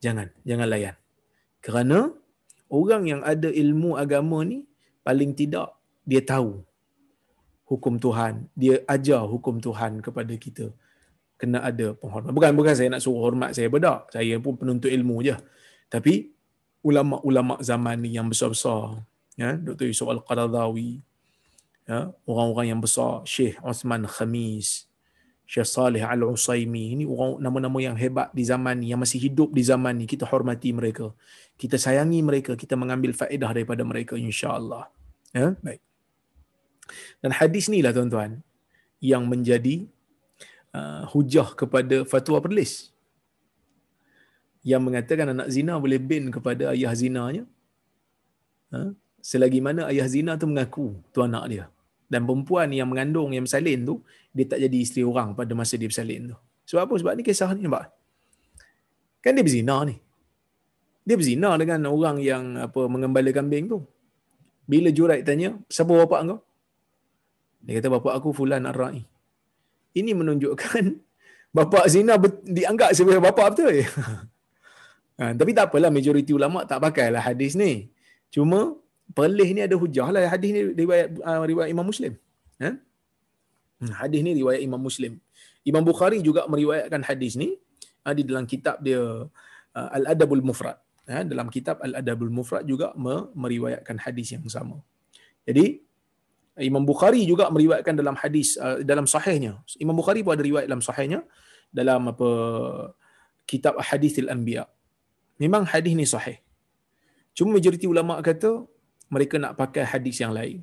Jangan, jangan layan. Kerana orang yang ada ilmu agama ni paling tidak dia tahu hukum Tuhan, dia ajar hukum Tuhan kepada kita. Kena ada penghormatan. Bukan bukan saya nak suruh hormat saya bedak. Saya pun penuntut ilmu je. Tapi ulama-ulama zaman ni yang besar-besar, ya, Dr. Yusuf Al-Qaradawi, ya, orang-orang yang besar, Syekh Osman Khamis, Syekh Salih Al-Usaimi. Ini orang nama-nama yang hebat di zaman ni yang masih hidup di zaman ni. Kita hormati mereka. Kita sayangi mereka. Kita mengambil faedah daripada mereka insya-Allah. Ya baik. Dan hadis ni lah tuan-tuan yang menjadi uh, hujah kepada fatwa perlis yang mengatakan anak zina boleh bin kepada ayah zinanya ha? selagi mana ayah zina tu mengaku tu anak dia dan perempuan yang mengandung yang bersalin tu dia tak jadi isteri orang pada masa dia bersalin tu. Sebab apa? Sebab ni kisah ni nampak. Kan dia berzina ni. Dia berzina dengan orang yang apa mengembala kambing tu. Bila Juraid tanya, siapa bapak kau? Dia kata bapak aku Fulan Ar-Ra'i. Ini menunjukkan (laughs) bapak zina dianggap sebagai bapak betul. (laughs) ha, tapi tak apalah majoriti ulama tak pakailah hadis ni. Cuma perlih ni ada hujah lah hadis ni riwayat uh, riwayat Imam Muslim. Ha? Hadis ni riwayat Imam Muslim. Imam Bukhari juga meriwayatkan hadis ni uh, di dalam kitab dia uh, Al-Adabul Mufrad. Ha? dalam kitab Al-Adabul Mufrad juga meriwayatkan hadis yang sama. Jadi Imam Bukhari juga meriwayatkan dalam hadis uh, dalam sahihnya. Imam Bukhari pun ada riwayat dalam sahihnya dalam apa kitab Hadithil Anbiya. Memang hadis ni sahih. Cuma majoriti ulama kata mereka nak pakai hadis yang lain.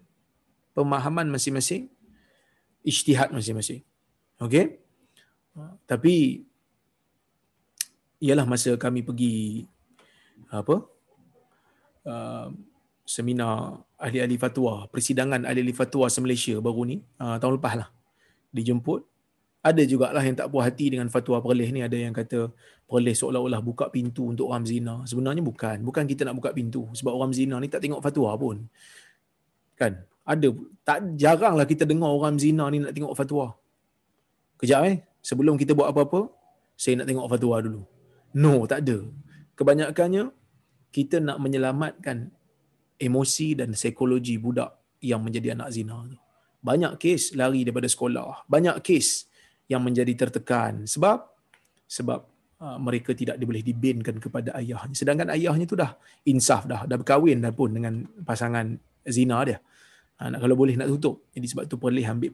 Pemahaman masing-masing, ijtihad masing-masing. Okey? Tapi ialah masa kami pergi apa? Uh, seminar ahli-ahli fatwa, persidangan ahli-ahli fatwa se-Malaysia baru ni, uh, tahun lepas lah. Dijemput Ada jugalah yang tak puas hati dengan fatwa perleh ni. Ada yang kata perleh seolah-olah buka pintu untuk orang zina. Sebenarnya bukan. Bukan kita nak buka pintu. Sebab orang zina ni tak tengok fatwa pun. Kan? Ada. Tak jaranglah kita dengar orang zina ni nak tengok fatwa. Kejap eh. Sebelum kita buat apa-apa, saya nak tengok fatwa dulu. No, tak ada. Kebanyakannya, kita nak menyelamatkan emosi dan psikologi budak yang menjadi anak zina tu. Banyak kes lari daripada sekolah. Banyak kes yang menjadi tertekan. Sebab sebab uh, mereka tidak boleh dibinkan kepada ayahnya. Sedangkan ayahnya tu dah insaf dah. Dah berkahwin dah pun dengan pasangan zina dia. Ha, nak, kalau boleh nak tutup. Jadi sebab tu boleh ambil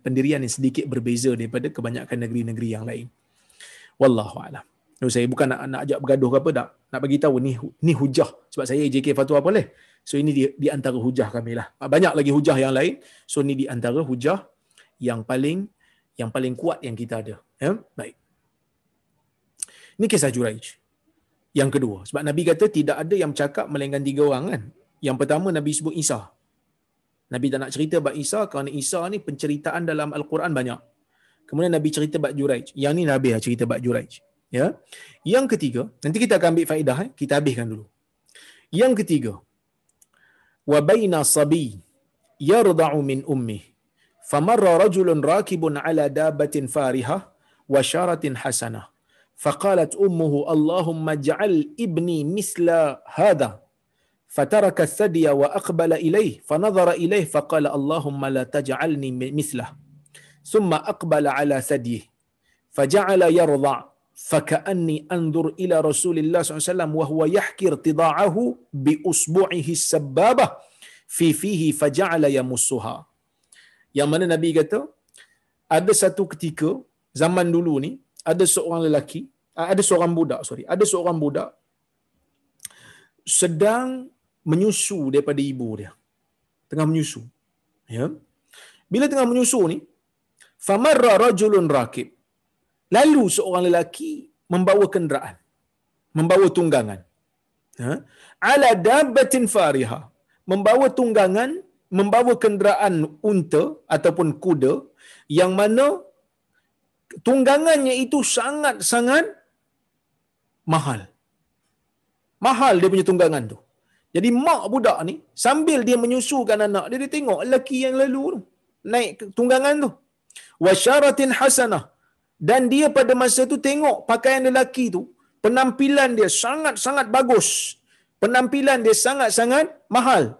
pendirian yang sedikit berbeza daripada kebanyakan negeri-negeri yang lain. Wallahu'alam. No, saya bukan nak, nak ajak bergaduh ke apa tak. Nak bagi tahu ni ni hujah. Sebab saya JK fatwa apa boleh. So ini di, di antara hujah kami lah. Banyak lagi hujah yang lain. So ini di antara hujah yang paling yang paling kuat yang kita ada. Ya? Baik. Ini kisah Juraij. Yang kedua. Sebab Nabi kata tidak ada yang cakap melainkan tiga orang kan. Yang pertama Nabi sebut Isa. Nabi tak nak cerita bab Isa kerana Isa ni penceritaan dalam Al-Quran banyak. Kemudian Nabi cerita bab Juraij. Yang ni Nabi lah cerita bab Juraij. Ya. Yang ketiga, nanti kita akan ambil faedah eh. kita habiskan dulu. Yang ketiga, wa baina sabi yarda'u min ummi rajulun rakibun ala dabatin farihah wa syaratin hasanah فقالت أمه اللهم اجعل ابني مثل هذا. فترك الثدي وأقبل إليه فنظر إليه فقال اللهم لا تجعلني مثله. ثم أقبل على ثديه فجعل يرضع فكأني أنظر إلى رسول الله صلى الله عليه وسلم وهو يحكي ارتضاعه بأصبعه السبابة في فيه فجعل يمسها. Yang mana Nabi kata ada satu ketika zaman dulu ni ada seorang lelaki ada seorang budak sorry ada seorang budak sedang menyusu daripada ibu dia tengah menyusu ya bila tengah menyusu ni famarra rajulun rakib Lalu seorang lelaki membawa kenderaan, membawa tunggangan. Ha? Ala dabbatin fariha. Membawa tunggangan, membawa kenderaan unta ataupun kuda yang mana tunggangannya itu sangat-sangat mahal. Mahal dia punya tunggangan tu. Jadi mak budak ni sambil dia menyusukan anak dia dia tengok lelaki yang lalu tu naik tunggangan tu. Wasyaratin hasanah dan dia pada masa tu tengok pakaian lelaki tu penampilan dia sangat-sangat bagus penampilan dia sangat-sangat mahal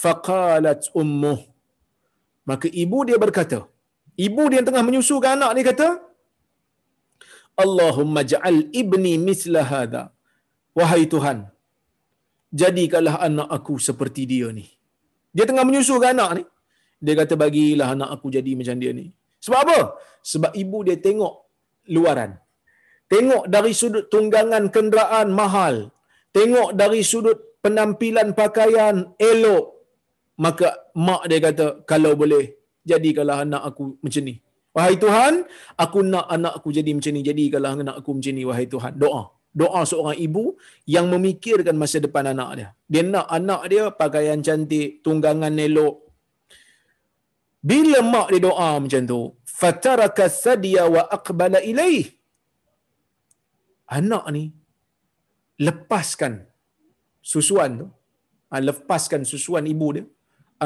faqalat ummuh maka ibu dia berkata ibu dia yang tengah menyusukan anak ni kata Allahumma ja'al ibni misla hadha wahai tuhan jadikanlah anak aku seperti dia ni dia tengah menyusukan anak ni dia kata bagilah anak aku jadi macam dia ni sebab apa? Sebab ibu dia tengok luaran. Tengok dari sudut tunggangan kenderaan mahal. Tengok dari sudut penampilan pakaian elok. Maka mak dia kata, kalau boleh, jadikanlah anak aku macam ni. Wahai Tuhan, aku nak anak aku jadi macam ni. Jadikanlah anak aku macam ni, wahai Tuhan. Doa. Doa seorang ibu yang memikirkan masa depan anak dia. Dia nak anak dia pakaian cantik, tunggangan elok, bila mak dia doa macam tu, fataraka thadiya wa aqbala ilaih. Anak ni lepaskan susuan tu. Ha, lepaskan susuan ibu dia.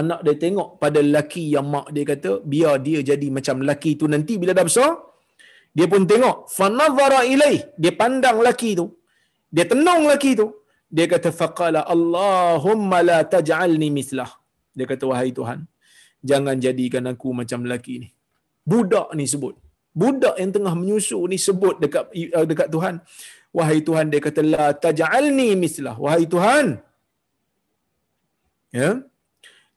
Anak dia tengok pada lelaki yang mak dia kata, biar dia jadi macam lelaki tu nanti bila dah besar. Dia pun tengok, fanazara ilaih. Dia pandang lelaki tu. Dia tenung lelaki tu. Dia kata, faqala Allahumma la taj'alni mislah. Dia kata, wahai Tuhan, jangan jadikan aku macam lelaki ni. Budak ni sebut. Budak yang tengah menyusu ni sebut dekat uh, dekat Tuhan. Wahai Tuhan dia kata la taj'alni mislah. Wahai Tuhan. Ya.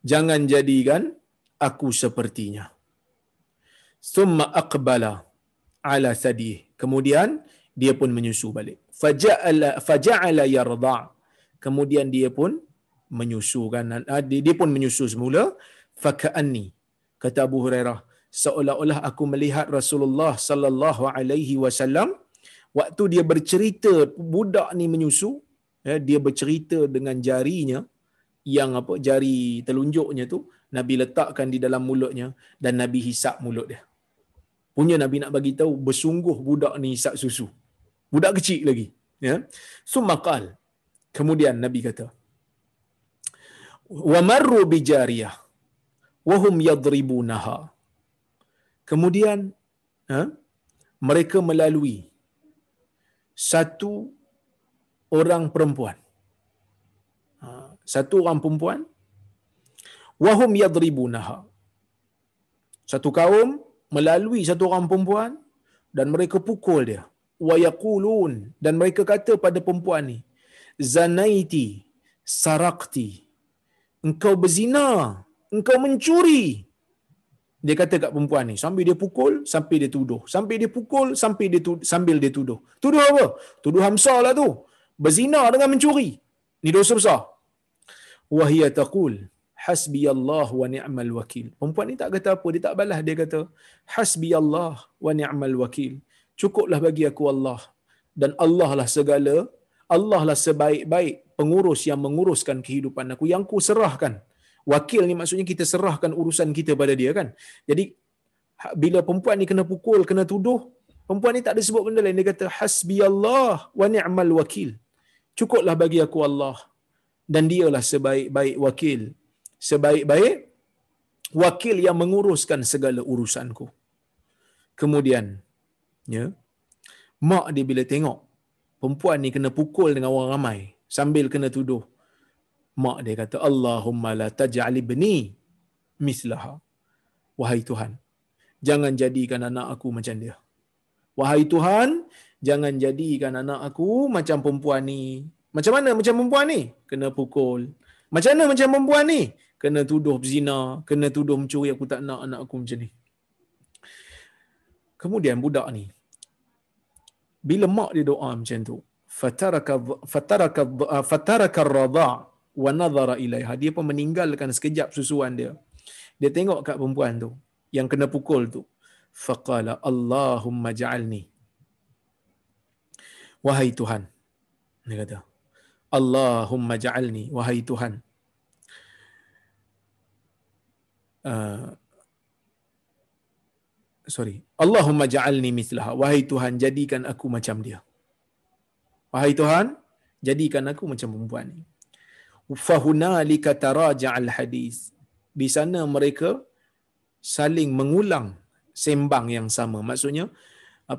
Jangan jadikan aku sepertinya. Summa aqbala ala sadi. Kemudian dia pun menyusu balik. Faja'ala faja'ala yarda. Kemudian dia pun menyusukan ah, dia pun menyusu semula faka'anni kata Abu Hurairah seolah-olah aku melihat Rasulullah sallallahu alaihi wasallam waktu dia bercerita budak ni menyusu ya, dia bercerita dengan jarinya yang apa jari telunjuknya tu Nabi letakkan di dalam mulutnya dan Nabi hisap mulut dia punya Nabi nak bagi tahu bersungguh budak ni isap susu. Budak kecil lagi. Ya. Sumakal. Kemudian Nabi kata, wa marru bi jariyah wa hum yadribunaha. Kemudian ha, mereka melalui satu orang perempuan. Satu orang perempuan wahum yadribunaha. Satu kaum melalui satu orang perempuan dan mereka pukul dia. Wa yaqulun dan mereka kata pada perempuan ni, zanaiti sarakti. Engkau berzina, engkau mencuri. Dia kata kat perempuan ni, sambil dia pukul, sampai dia tuduh. Sampai dia pukul, sampai dia tuduh, sambil dia tuduh. Tuduh apa? Tuduh hamsa lah tu. Berzina dengan mencuri. Ni dosa besar. Wahia taqul, hasbi Allah wa ni'mal wakil. Perempuan ni tak kata apa, dia tak balas dia kata hasbi Allah wa ni'mal wakil. Cukuplah bagi aku Allah dan Allah lah segala Allah lah sebaik-baik pengurus yang menguruskan kehidupan aku yang ku serahkan. Wakil ni maksudnya kita serahkan urusan kita pada dia kan. Jadi ha, bila perempuan ni kena pukul, kena tuduh, perempuan ni tak ada sebut benda lain. Dia kata hasbi Allah wa ni'mal wakil. Cukuplah bagi aku Allah dan dialah sebaik-baik wakil sebaik-baik wakil yang menguruskan segala urusanku. Kemudian, ya, mak dia bila tengok perempuan ni kena pukul dengan orang ramai sambil kena tuduh, mak dia kata, Allahumma la taj'al ibni mislaha. Wahai Tuhan, jangan jadikan anak aku macam dia. Wahai Tuhan, jangan jadikan anak aku macam perempuan ni. Macam mana macam perempuan ni? Kena pukul. Macam mana macam perempuan ni? kena tuduh zina, kena tuduh mencuri, aku tak nak anak aku macam ni. Kemudian budak ni, bila mak dia doa macam tu, fataraka fataraka fataraka ar-radha' wa nadhara ilaiha. Dia pun meninggalkan sekejap susuan dia. Dia tengok kat perempuan tu yang kena pukul tu. Faqala Allahumma ja'alni. Wahai Tuhan. Dia kata, Allahumma ja'alni wahai Tuhan. Uh, sorry. Allahumma ja'alni mithlaha. Wahai Tuhan, jadikan aku macam dia. Wahai Tuhan, jadikan aku macam perempuan ni. Fahunalika taraja'al hadis. Di sana mereka saling mengulang sembang yang sama. Maksudnya,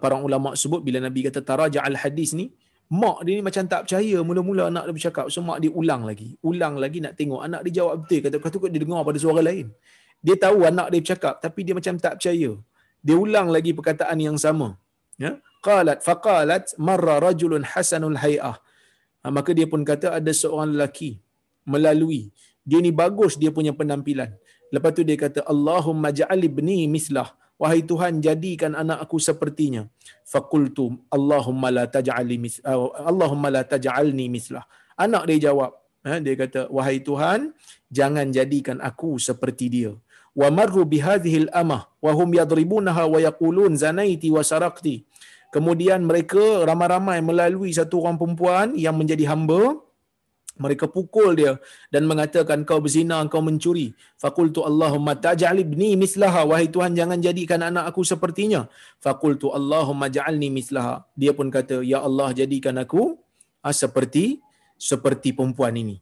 para ulama sebut bila Nabi kata taraja'al hadis ni, mak dia ni macam tak percaya mula-mula anak dia bercakap. So, mak dia ulang lagi. Ulang lagi nak tengok. Anak dia jawab betul. Kata-kata dia dengar pada suara lain dia tahu anak dia bercakap tapi dia macam tak percaya dia ulang lagi perkataan yang sama ya qalat faqalat marra rajulun hasanul hay'ah ha, maka dia pun kata ada seorang lelaki melalui dia ni bagus dia punya penampilan lepas tu dia kata Allahumma ja'al ibni mislah wahai Tuhan jadikan anak aku sepertinya. Faqultu Allahumma la taj'alni uh, Allahumma la taj'alni mislah. Anak dia jawab ha, dia kata wahai Tuhan jangan jadikan aku seperti dia. Wa marru bihadhihi al-amah wa hum yadribunaha wa yaqulun zanaiti wa sarakti kemudian mereka ramai-ramai melalui satu orang perempuan yang menjadi hamba mereka pukul dia dan mengatakan kau berzina kau mencuri faqultu allahumma taj'al ibni mislaha wahai tuhan jangan jadikan anak aku sepertinya faqultu allahumma ja'alni mislaha dia pun kata ya allah jadikan aku ah, seperti seperti perempuan ini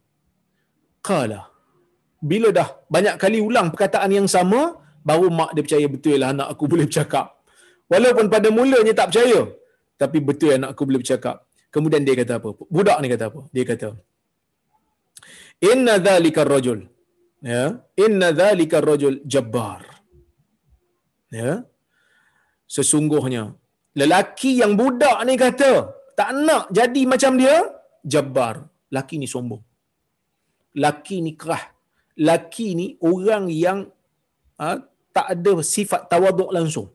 qala bila dah banyak kali ulang perkataan yang sama, baru mak dia percaya betul lah anak aku boleh bercakap. Walaupun pada mulanya tak percaya, tapi betul anak aku boleh bercakap. Kemudian dia kata apa? Budak ni kata apa? Dia kata, Inna dhalika rajul. Ya. Inna dhalika rajul jabbar. Ya. Sesungguhnya, lelaki yang budak ni kata, tak nak jadi macam dia, jabbar. Laki ni sombong. Laki ni kerah laki ni orang yang ha, tak ada sifat tawaduk langsung.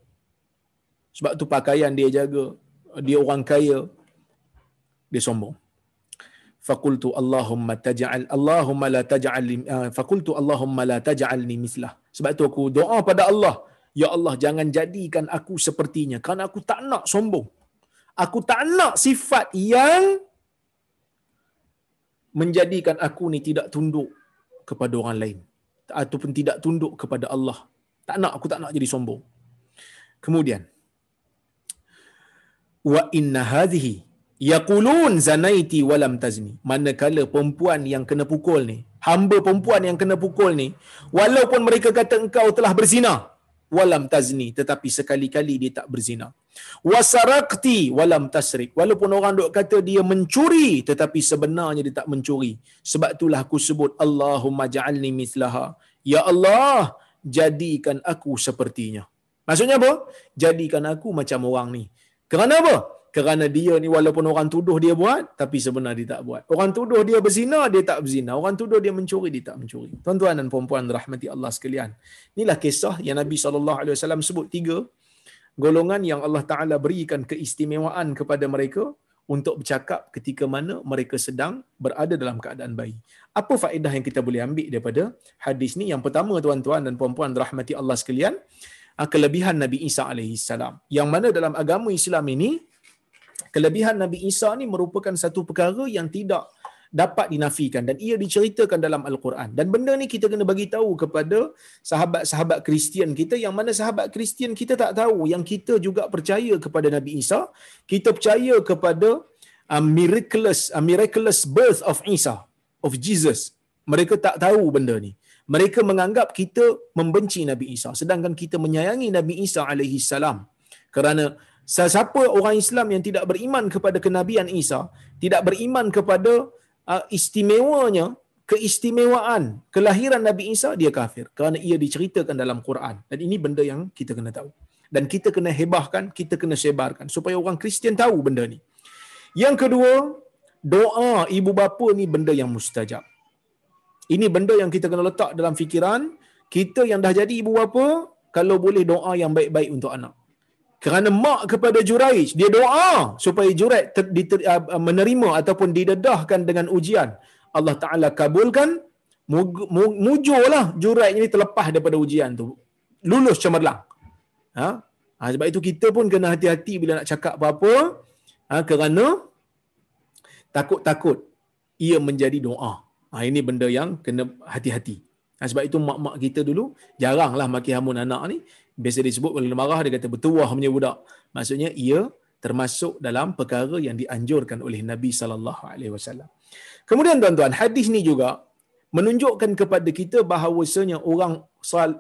Sebab tu pakaian dia jaga, dia orang kaya, dia sombong. Allahumma taj'al Allahumma la taj'al uh, fakultu Allahumma la taj'alni mislah. Sebab tu aku doa pada Allah, ya Allah jangan jadikan aku sepertinya kerana aku tak nak sombong. Aku tak nak sifat yang menjadikan aku ni tidak tunduk kepada orang lain ataupun tidak tunduk kepada Allah. Tak nak aku tak nak jadi sombong. Kemudian wa inna hadhihi yaqulun zanaiti walam tazni. Manakala perempuan yang kena pukul ni hamba perempuan yang kena pukul ni walaupun mereka kata engkau telah berzina walam tazni tetapi sekali-kali dia tak berzina. Wasarakti walam tasrik. Walaupun orang dok kata dia mencuri tetapi sebenarnya dia tak mencuri. Sebab itulah aku sebut Allahumma ja'alni mithlaha. Ya Allah jadikan aku sepertinya. Maksudnya apa? Jadikan aku macam orang ni. Kerana apa kerana dia ni walaupun orang tuduh dia buat tapi sebenarnya dia tak buat. Orang tuduh dia berzina dia tak berzina. Orang tuduh dia mencuri dia tak mencuri. Tuan-tuan dan puan-puan rahmati Allah sekalian. Inilah kisah yang Nabi SAW sebut tiga golongan yang Allah Taala berikan keistimewaan kepada mereka untuk bercakap ketika mana mereka sedang berada dalam keadaan bayi. Apa faedah yang kita boleh ambil daripada hadis ni? Yang pertama tuan-tuan dan puan-puan rahmati Allah sekalian, ah, kelebihan Nabi Isa alaihi salam. Yang mana dalam agama Islam ini kelebihan Nabi Isa ni merupakan satu perkara yang tidak dapat dinafikan dan ia diceritakan dalam al-Quran. Dan benda ni kita kena bagi tahu kepada sahabat-sahabat Kristian kita yang mana sahabat Kristian kita tak tahu yang kita juga percaya kepada Nabi Isa, kita percaya kepada a uh, miraculous a uh, miraculous birth of Isa of Jesus. Mereka tak tahu benda ni. Mereka menganggap kita membenci Nabi Isa sedangkan kita menyayangi Nabi Isa alaihi salam. Kerana Siapa orang Islam yang tidak beriman kepada kenabian Isa, tidak beriman kepada uh, istimewanya, keistimewaan kelahiran Nabi Isa, dia kafir. Kerana ia diceritakan dalam Quran. Dan ini benda yang kita kena tahu. Dan kita kena hebahkan, kita kena sebarkan. Supaya orang Kristian tahu benda ni. Yang kedua, doa ibu bapa ni benda yang mustajab. Ini benda yang kita kena letak dalam fikiran. Kita yang dah jadi ibu bapa, kalau boleh doa yang baik-baik untuk anak kerana mak kepada Juraij dia doa supaya Juraij ter, diter, uh, menerima ataupun didedahkan dengan ujian. Allah Taala kabulkan. Mujurlah Juraij ini terlepas daripada ujian tu. Lulus cemerlang. Ha? ha sebab itu kita pun kena hati-hati bila nak cakap apa-apa. Ha, kerana takut-takut ia menjadi doa. Ha, ini benda yang kena hati-hati sebab itu mak-mak kita dulu jaranglah maki hamun anak ni. Biasa disebut dia marah dia kata bertuah punya budak. Maksudnya ia termasuk dalam perkara yang dianjurkan oleh Nabi sallallahu alaihi wasallam. Kemudian tuan-tuan hadis ni juga menunjukkan kepada kita bahawasanya orang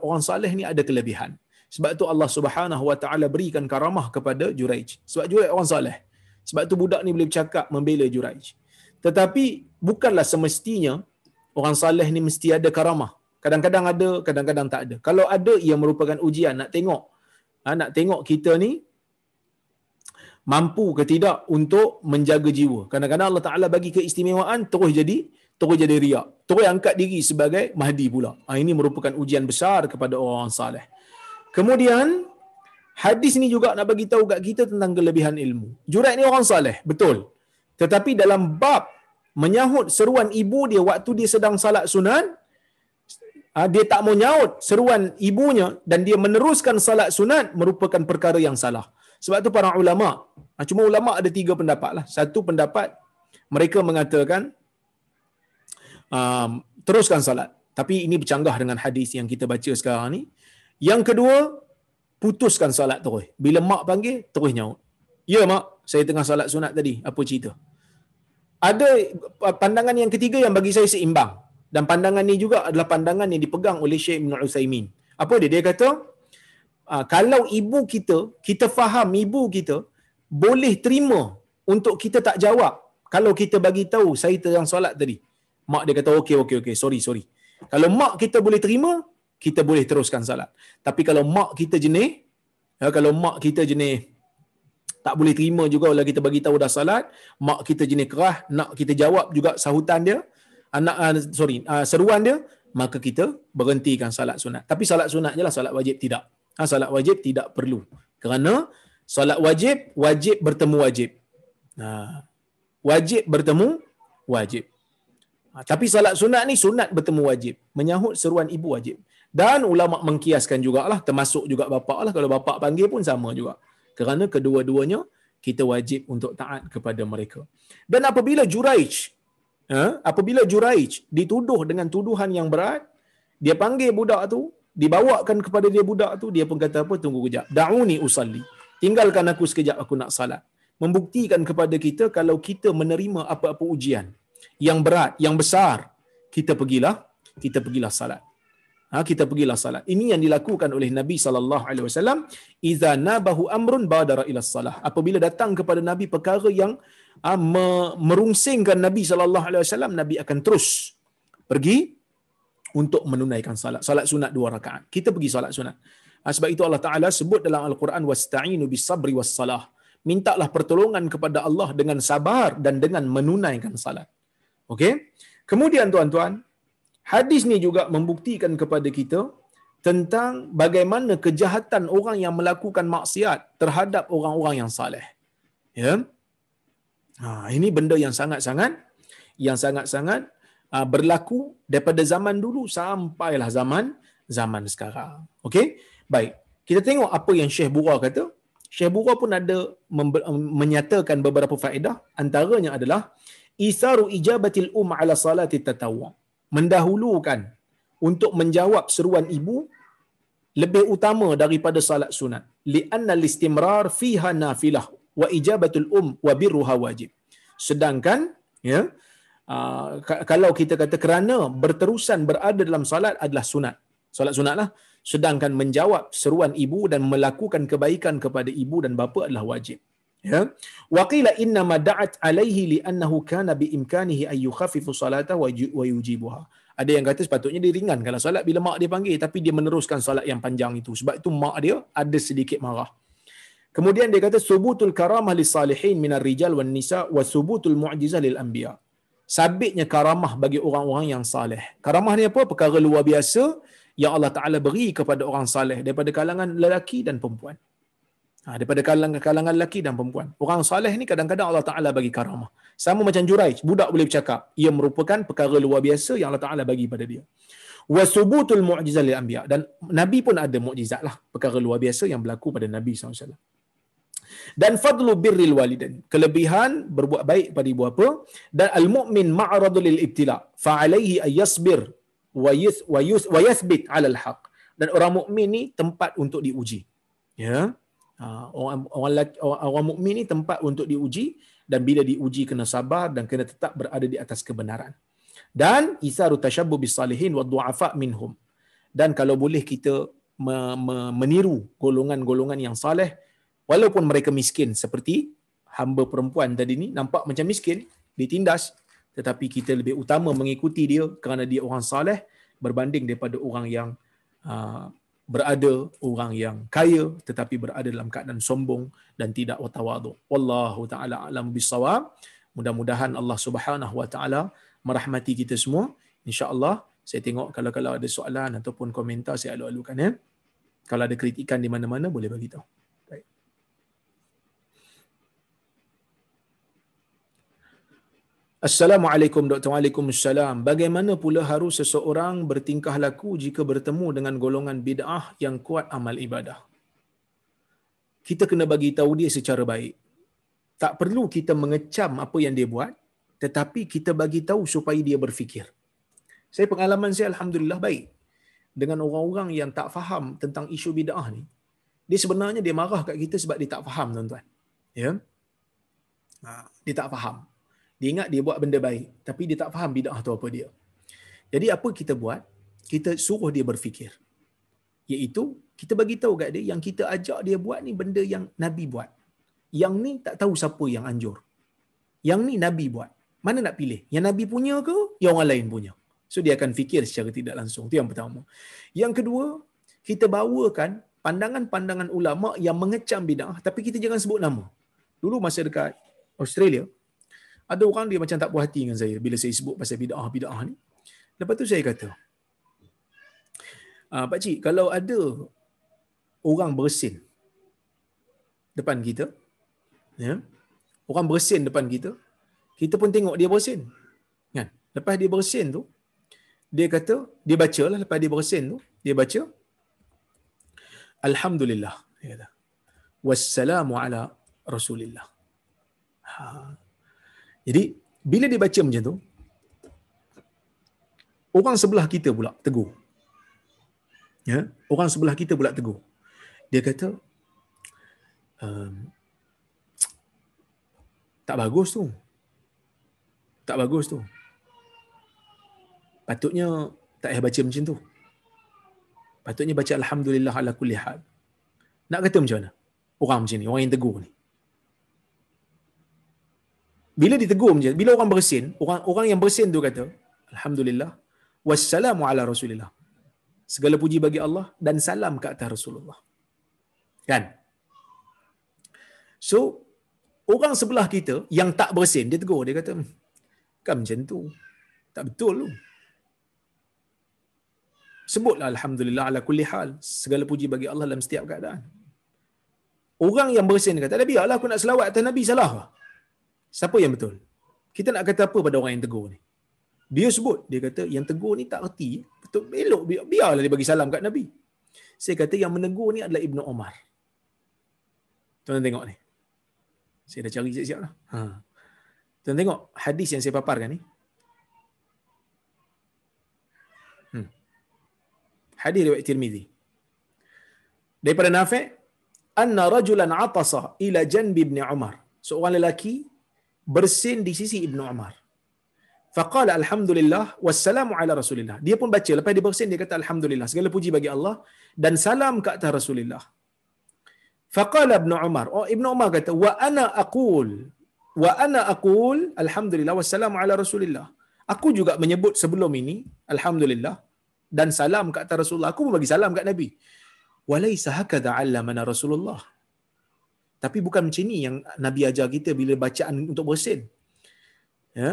orang saleh ni ada kelebihan. Sebab tu Allah Subhanahu wa taala berikan karamah kepada Juraij sebab Juraij orang saleh sebab tu budak ni boleh bercakap membela Juraij tetapi bukanlah semestinya orang saleh ni mesti ada karamah Kadang-kadang ada, kadang-kadang tak ada. Kalau ada, ia merupakan ujian. Nak tengok. Ha, nak tengok kita ni mampu ke tidak untuk menjaga jiwa. Kadang-kadang Allah Ta'ala bagi keistimewaan, terus jadi terus jadi riak. Terus angkat diri sebagai mahdi pula. Ha, ini merupakan ujian besar kepada orang saleh. Kemudian, hadis ni juga nak bagi tahu kat kita tentang kelebihan ilmu. Jurat ni orang saleh, betul. Tetapi dalam bab menyahut seruan ibu dia waktu dia sedang salat sunat, Ah, dia tak mau nyaut seruan ibunya dan dia meneruskan salat sunat merupakan perkara yang salah. Sebab tu para ulama, ah, cuma ulama ada tiga pendapat lah. Satu pendapat mereka mengatakan um, teruskan salat. Tapi ini bercanggah dengan hadis yang kita baca sekarang ni. Yang kedua, putuskan salat terus. Bila mak panggil, terus nyaut. Ya mak, saya tengah salat sunat tadi. Apa cerita? Ada pandangan yang ketiga yang bagi saya seimbang dan pandangan ni juga adalah pandangan yang dipegang oleh Syekh Ibn Uthaymin. Apa dia? Dia kata, ah, kalau ibu kita, kita faham ibu kita, boleh terima untuk kita tak jawab. Kalau kita bagi tahu saya tengah solat tadi. Mak dia kata, okey, okey, okey, sorry, sorry. Kalau mak kita boleh terima, kita boleh teruskan salat. Tapi kalau mak kita jenis, ya, kalau mak kita jenis tak boleh terima juga kalau kita bagi tahu dah salat, mak kita jenis kerah, nak kita jawab juga sahutan dia, anak uh, sorry uh, seruan dia maka kita berhentikan salat sunat. Tapi salat sunat jelah salat wajib tidak. Ha, salat wajib tidak perlu. Kerana salat wajib wajib bertemu wajib. Ha, wajib bertemu wajib. Ha, tapi salat sunat ni sunat bertemu wajib. Menyahut seruan ibu wajib. Dan ulama mengkiaskan jugalah termasuk juga bapa lah. Kalau bapa panggil pun sama juga. Kerana kedua-duanya kita wajib untuk taat kepada mereka. Dan apabila Juraij ha? apabila Juraij dituduh dengan tuduhan yang berat, dia panggil budak tu, dibawakan kepada dia budak tu, dia pun kata apa? Tunggu kejap. Da'uni usalli. Tinggalkan aku sekejap aku nak salat. membuktikan kepada kita kalau kita menerima apa-apa ujian yang berat, yang besar, kita pergilah, kita pergilah salat. Ha, kita pergilah salat. Ini yang dilakukan oleh Nabi sallallahu alaihi wasallam, "Idza nabahu amrun badara ila salah." Apabila datang kepada Nabi perkara yang merungsingkan Nabi sallallahu alaihi wasallam, Nabi akan terus pergi untuk menunaikan salat. Salat sunat dua rakaat. Kita pergi salat sunat. Ha, sebab itu Allah Taala sebut dalam Al-Quran wasta'inu was salah. Mintalah pertolongan kepada Allah dengan sabar dan dengan menunaikan salat. Okey? Kemudian tuan-tuan, hadis ni juga membuktikan kepada kita tentang bagaimana kejahatan orang yang melakukan maksiat terhadap orang-orang yang saleh. Ya. Ha, ini benda yang sangat-sangat yang sangat-sangat uh, berlaku daripada zaman dulu sampailah zaman zaman sekarang. Okey? Baik. Kita tengok apa yang Syekh Bura kata. Syekh Bura pun ada menyatakan beberapa faedah. Antaranya adalah isaru ijabatil um ala salati tatawwu mendahulukan untuk menjawab seruan ibu lebih utama daripada salat sunat li'anna listimrar fiha nafilah wa ijabatul um wa birruha wajib. Sedangkan ya uh, kalau kita kata kerana berterusan berada dalam salat adalah sunat. Salat sunatlah. Sedangkan menjawab seruan ibu dan melakukan kebaikan kepada ibu dan bapa adalah wajib. Ya. Waqila inna ma da'at alaihi li annahu kana bi imkanihi ay yukhaffifu salata wa yujibuha. Ada yang kata sepatutnya dia ringankan solat bila mak dia panggil tapi dia meneruskan solat yang panjang itu. Sebab itu mak dia ada sedikit marah kemudian dia kata subutul karamah lis salihin minar rijal wan nisa wa subutul mu'jizah lil anbiya sabitnya karamah bagi orang-orang yang saleh karamah ni apa perkara luar biasa yang Allah Taala beri kepada orang saleh daripada kalangan lelaki dan perempuan Ha, daripada kalangan, kalangan lelaki dan perempuan. Orang saleh ni kadang-kadang Allah Ta'ala bagi karamah. Sama macam Juraij, budak boleh bercakap. Ia merupakan perkara luar biasa yang Allah Ta'ala bagi pada dia. Wasubutul mu'jizat li anbiya. Dan Nabi pun ada mu'jizat lah. Perkara luar biasa yang berlaku pada Nabi SAW. Dan fadlu birril walidan. Kelebihan berbuat baik pada ibu bapa. Dan al-mu'min ma'radul lil ibtila. Fa'alaihi ayyasbir wa yathbit alal haq. Dan orang mukmin ni tempat untuk diuji. Ya. Ha, orang orang orang, orang mukmin ni tempat untuk diuji dan bila diuji kena sabar dan kena tetap berada di atas kebenaran. Dan isaru tashabbu bis salihin wa du'afa minhum. Dan kalau boleh kita meniru golongan-golongan yang saleh walaupun mereka miskin seperti hamba perempuan tadi ni nampak macam miskin ditindas tetapi kita lebih utama mengikuti dia kerana dia orang saleh berbanding daripada orang yang uh, berada orang yang kaya tetapi berada dalam keadaan sombong dan tidak watawadu. Wallahu taala alam bisawab. Mudah-mudahan Allah Subhanahu wa taala merahmati kita semua. Insya-Allah saya tengok kalau kalau ada soalan ataupun komentar saya alu-alukan ya. Kalau ada kritikan di mana-mana boleh bagi tahu. Assalamualaikum Dr. Waalaikumsalam. Bagaimana pula harus seseorang bertingkah laku jika bertemu dengan golongan bid'ah yang kuat amal ibadah? Kita kena bagi tahu dia secara baik. Tak perlu kita mengecam apa yang dia buat, tetapi kita bagi tahu supaya dia berfikir. Saya pengalaman saya alhamdulillah baik dengan orang-orang yang tak faham tentang isu bid'ah ni. Dia sebenarnya dia marah kat kita sebab dia tak faham tuan-tuan. Ya. Ha, dia tak faham. Dia ingat dia buat benda baik, tapi dia tak faham bidah tu apa dia. Jadi apa kita buat? Kita suruh dia berfikir. Iaitu kita bagi tahu kat dia yang kita ajak dia buat ni benda yang Nabi buat. Yang ni tak tahu siapa yang anjur. Yang ni Nabi buat. Mana nak pilih? Yang Nabi punya ke yang orang lain punya? So dia akan fikir secara tidak langsung. Itu yang pertama. Yang kedua, kita bawakan pandangan-pandangan ulama yang mengecam bidah tapi kita jangan sebut nama. Dulu masa dekat Australia, ada orang dia macam tak puas hati dengan saya bila saya sebut pasal bid'ah bid'ah ni. Lepas tu saya kata, ah pak cik, kalau ada orang bersin depan kita, ya. Orang bersin depan kita, kita pun tengok dia bersin. Kan? Lepas dia bersin tu, dia kata, dia baca lah lepas dia bersin tu, dia baca Alhamdulillah, dia kata. Wassalamu ala Rasulillah. Ha, jadi bila dia baca macam tu, orang sebelah kita pula tegur. Ya, orang sebelah kita pula tegur. Dia kata, um, Tak bagus tu. Tak bagus tu. Patutnya tak payah baca macam tu. Patutnya baca Alhamdulillah ala kulli hal. Nak kata macam mana? Orang macam ni, orang yang tegur ni. Bila ditegur macam bila orang bersin, orang orang yang bersin tu kata, Alhamdulillah, wassalamu ala rasulillah. Segala puji bagi Allah dan salam ke atas Rasulullah. Kan? So, orang sebelah kita yang tak bersin, dia tegur, dia kata, hmm, kan macam tu. Tak betul tu. Sebutlah Alhamdulillah ala kulli hal. Segala puji bagi Allah dalam setiap keadaan. Orang yang bersin kata, dah biarlah aku nak selawat atas Nabi salah. Siapa yang betul? Kita nak kata apa pada orang yang tegur ni? Dia sebut, dia kata yang tegur ni tak erti. Betul, elok, biar, biarlah dia bagi salam kat Nabi. Saya kata yang menegur ni adalah Ibnu Omar. Tuan tengok ni. Saya dah cari siap-siap lah. Ha. Tuan tengok hadis yang saya paparkan ni. Hmm. Hadis riwayat Tirmizi. Daripada Nafi' anna rajulan atasa ila janbi ibn Umar. Seorang lelaki bersin di sisi Ibnu Umar. Faqala alhamdulillah wassalamu ala rasulillah. Dia pun baca lepas dia bersin dia kata alhamdulillah segala puji bagi Allah dan salam ke atas Rasulullah. Faqala Ibnu Umar. Oh Ibnu Umar kata wa ana aqul wa ana aqul alhamdulillah wassalamu ala rasulillah. Aku juga menyebut sebelum ini alhamdulillah dan salam ke atas Rasulullah. Aku pun bagi salam kat Nabi. Walaysa hakadha 'allamana Rasulullah. Tapi bukan macam ni yang Nabi ajar kita bila bacaan untuk bersin. Ya.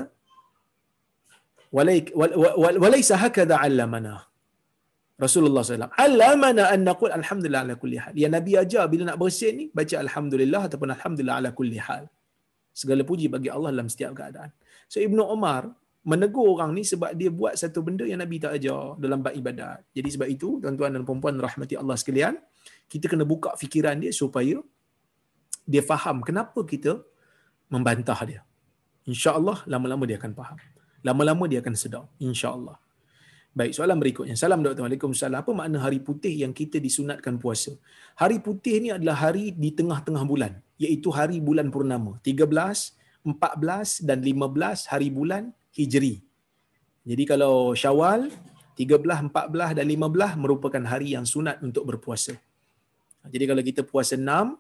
Walaysa hakadha 'allamana. Rasulullah SAW. Alamana an naqul alhamdulillah ala kulli hal. Yang Nabi ajar bila nak bersin ni, baca alhamdulillah ataupun alhamdulillah ala kulli hal. Segala puji bagi Allah dalam setiap keadaan. So Ibnu Umar menegur orang ni sebab dia buat satu benda yang Nabi tak ajar dalam bab ibadat. Jadi sebab itu, tuan-tuan dan puan-puan rahmati Allah sekalian, kita kena buka fikiran dia supaya dia faham kenapa kita membantah dia. InsyaAllah lama-lama dia akan faham. Lama-lama dia akan sedar. InsyaAllah. Baik, soalan berikutnya. Salam Dr. Waalaikumsalam. Apa makna hari putih yang kita disunatkan puasa? Hari putih ni adalah hari di tengah-tengah bulan. Iaitu hari bulan purnama. 13, 14 dan 15 hari bulan Hijri. Jadi kalau syawal, 13, 14 dan 15 merupakan hari yang sunat untuk berpuasa. Jadi kalau kita puasa 6,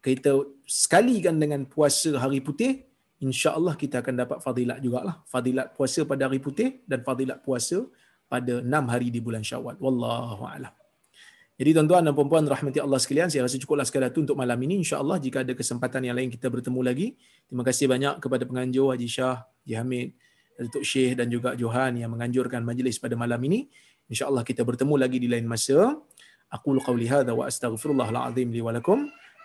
kita sekalikan dengan puasa hari putih, insya-Allah kita akan dapat fadilat jugalah. Fadilat puasa pada hari putih dan fadilat puasa pada 6 hari di bulan Syawal. Wallahu a'lam. Jadi tuan-tuan dan puan-puan rahmati Allah sekalian, saya rasa cukuplah sekadar itu untuk malam ini. Insya-Allah jika ada kesempatan yang lain kita bertemu lagi. Terima kasih banyak kepada penganjur Haji Shah, Haji Hamid, Datuk Syekh dan juga Johan yang menganjurkan majlis pada malam ini. Insya-Allah kita bertemu lagi di lain masa. Aku qauli hadza wa astaghfirullahal azim li wa lakum.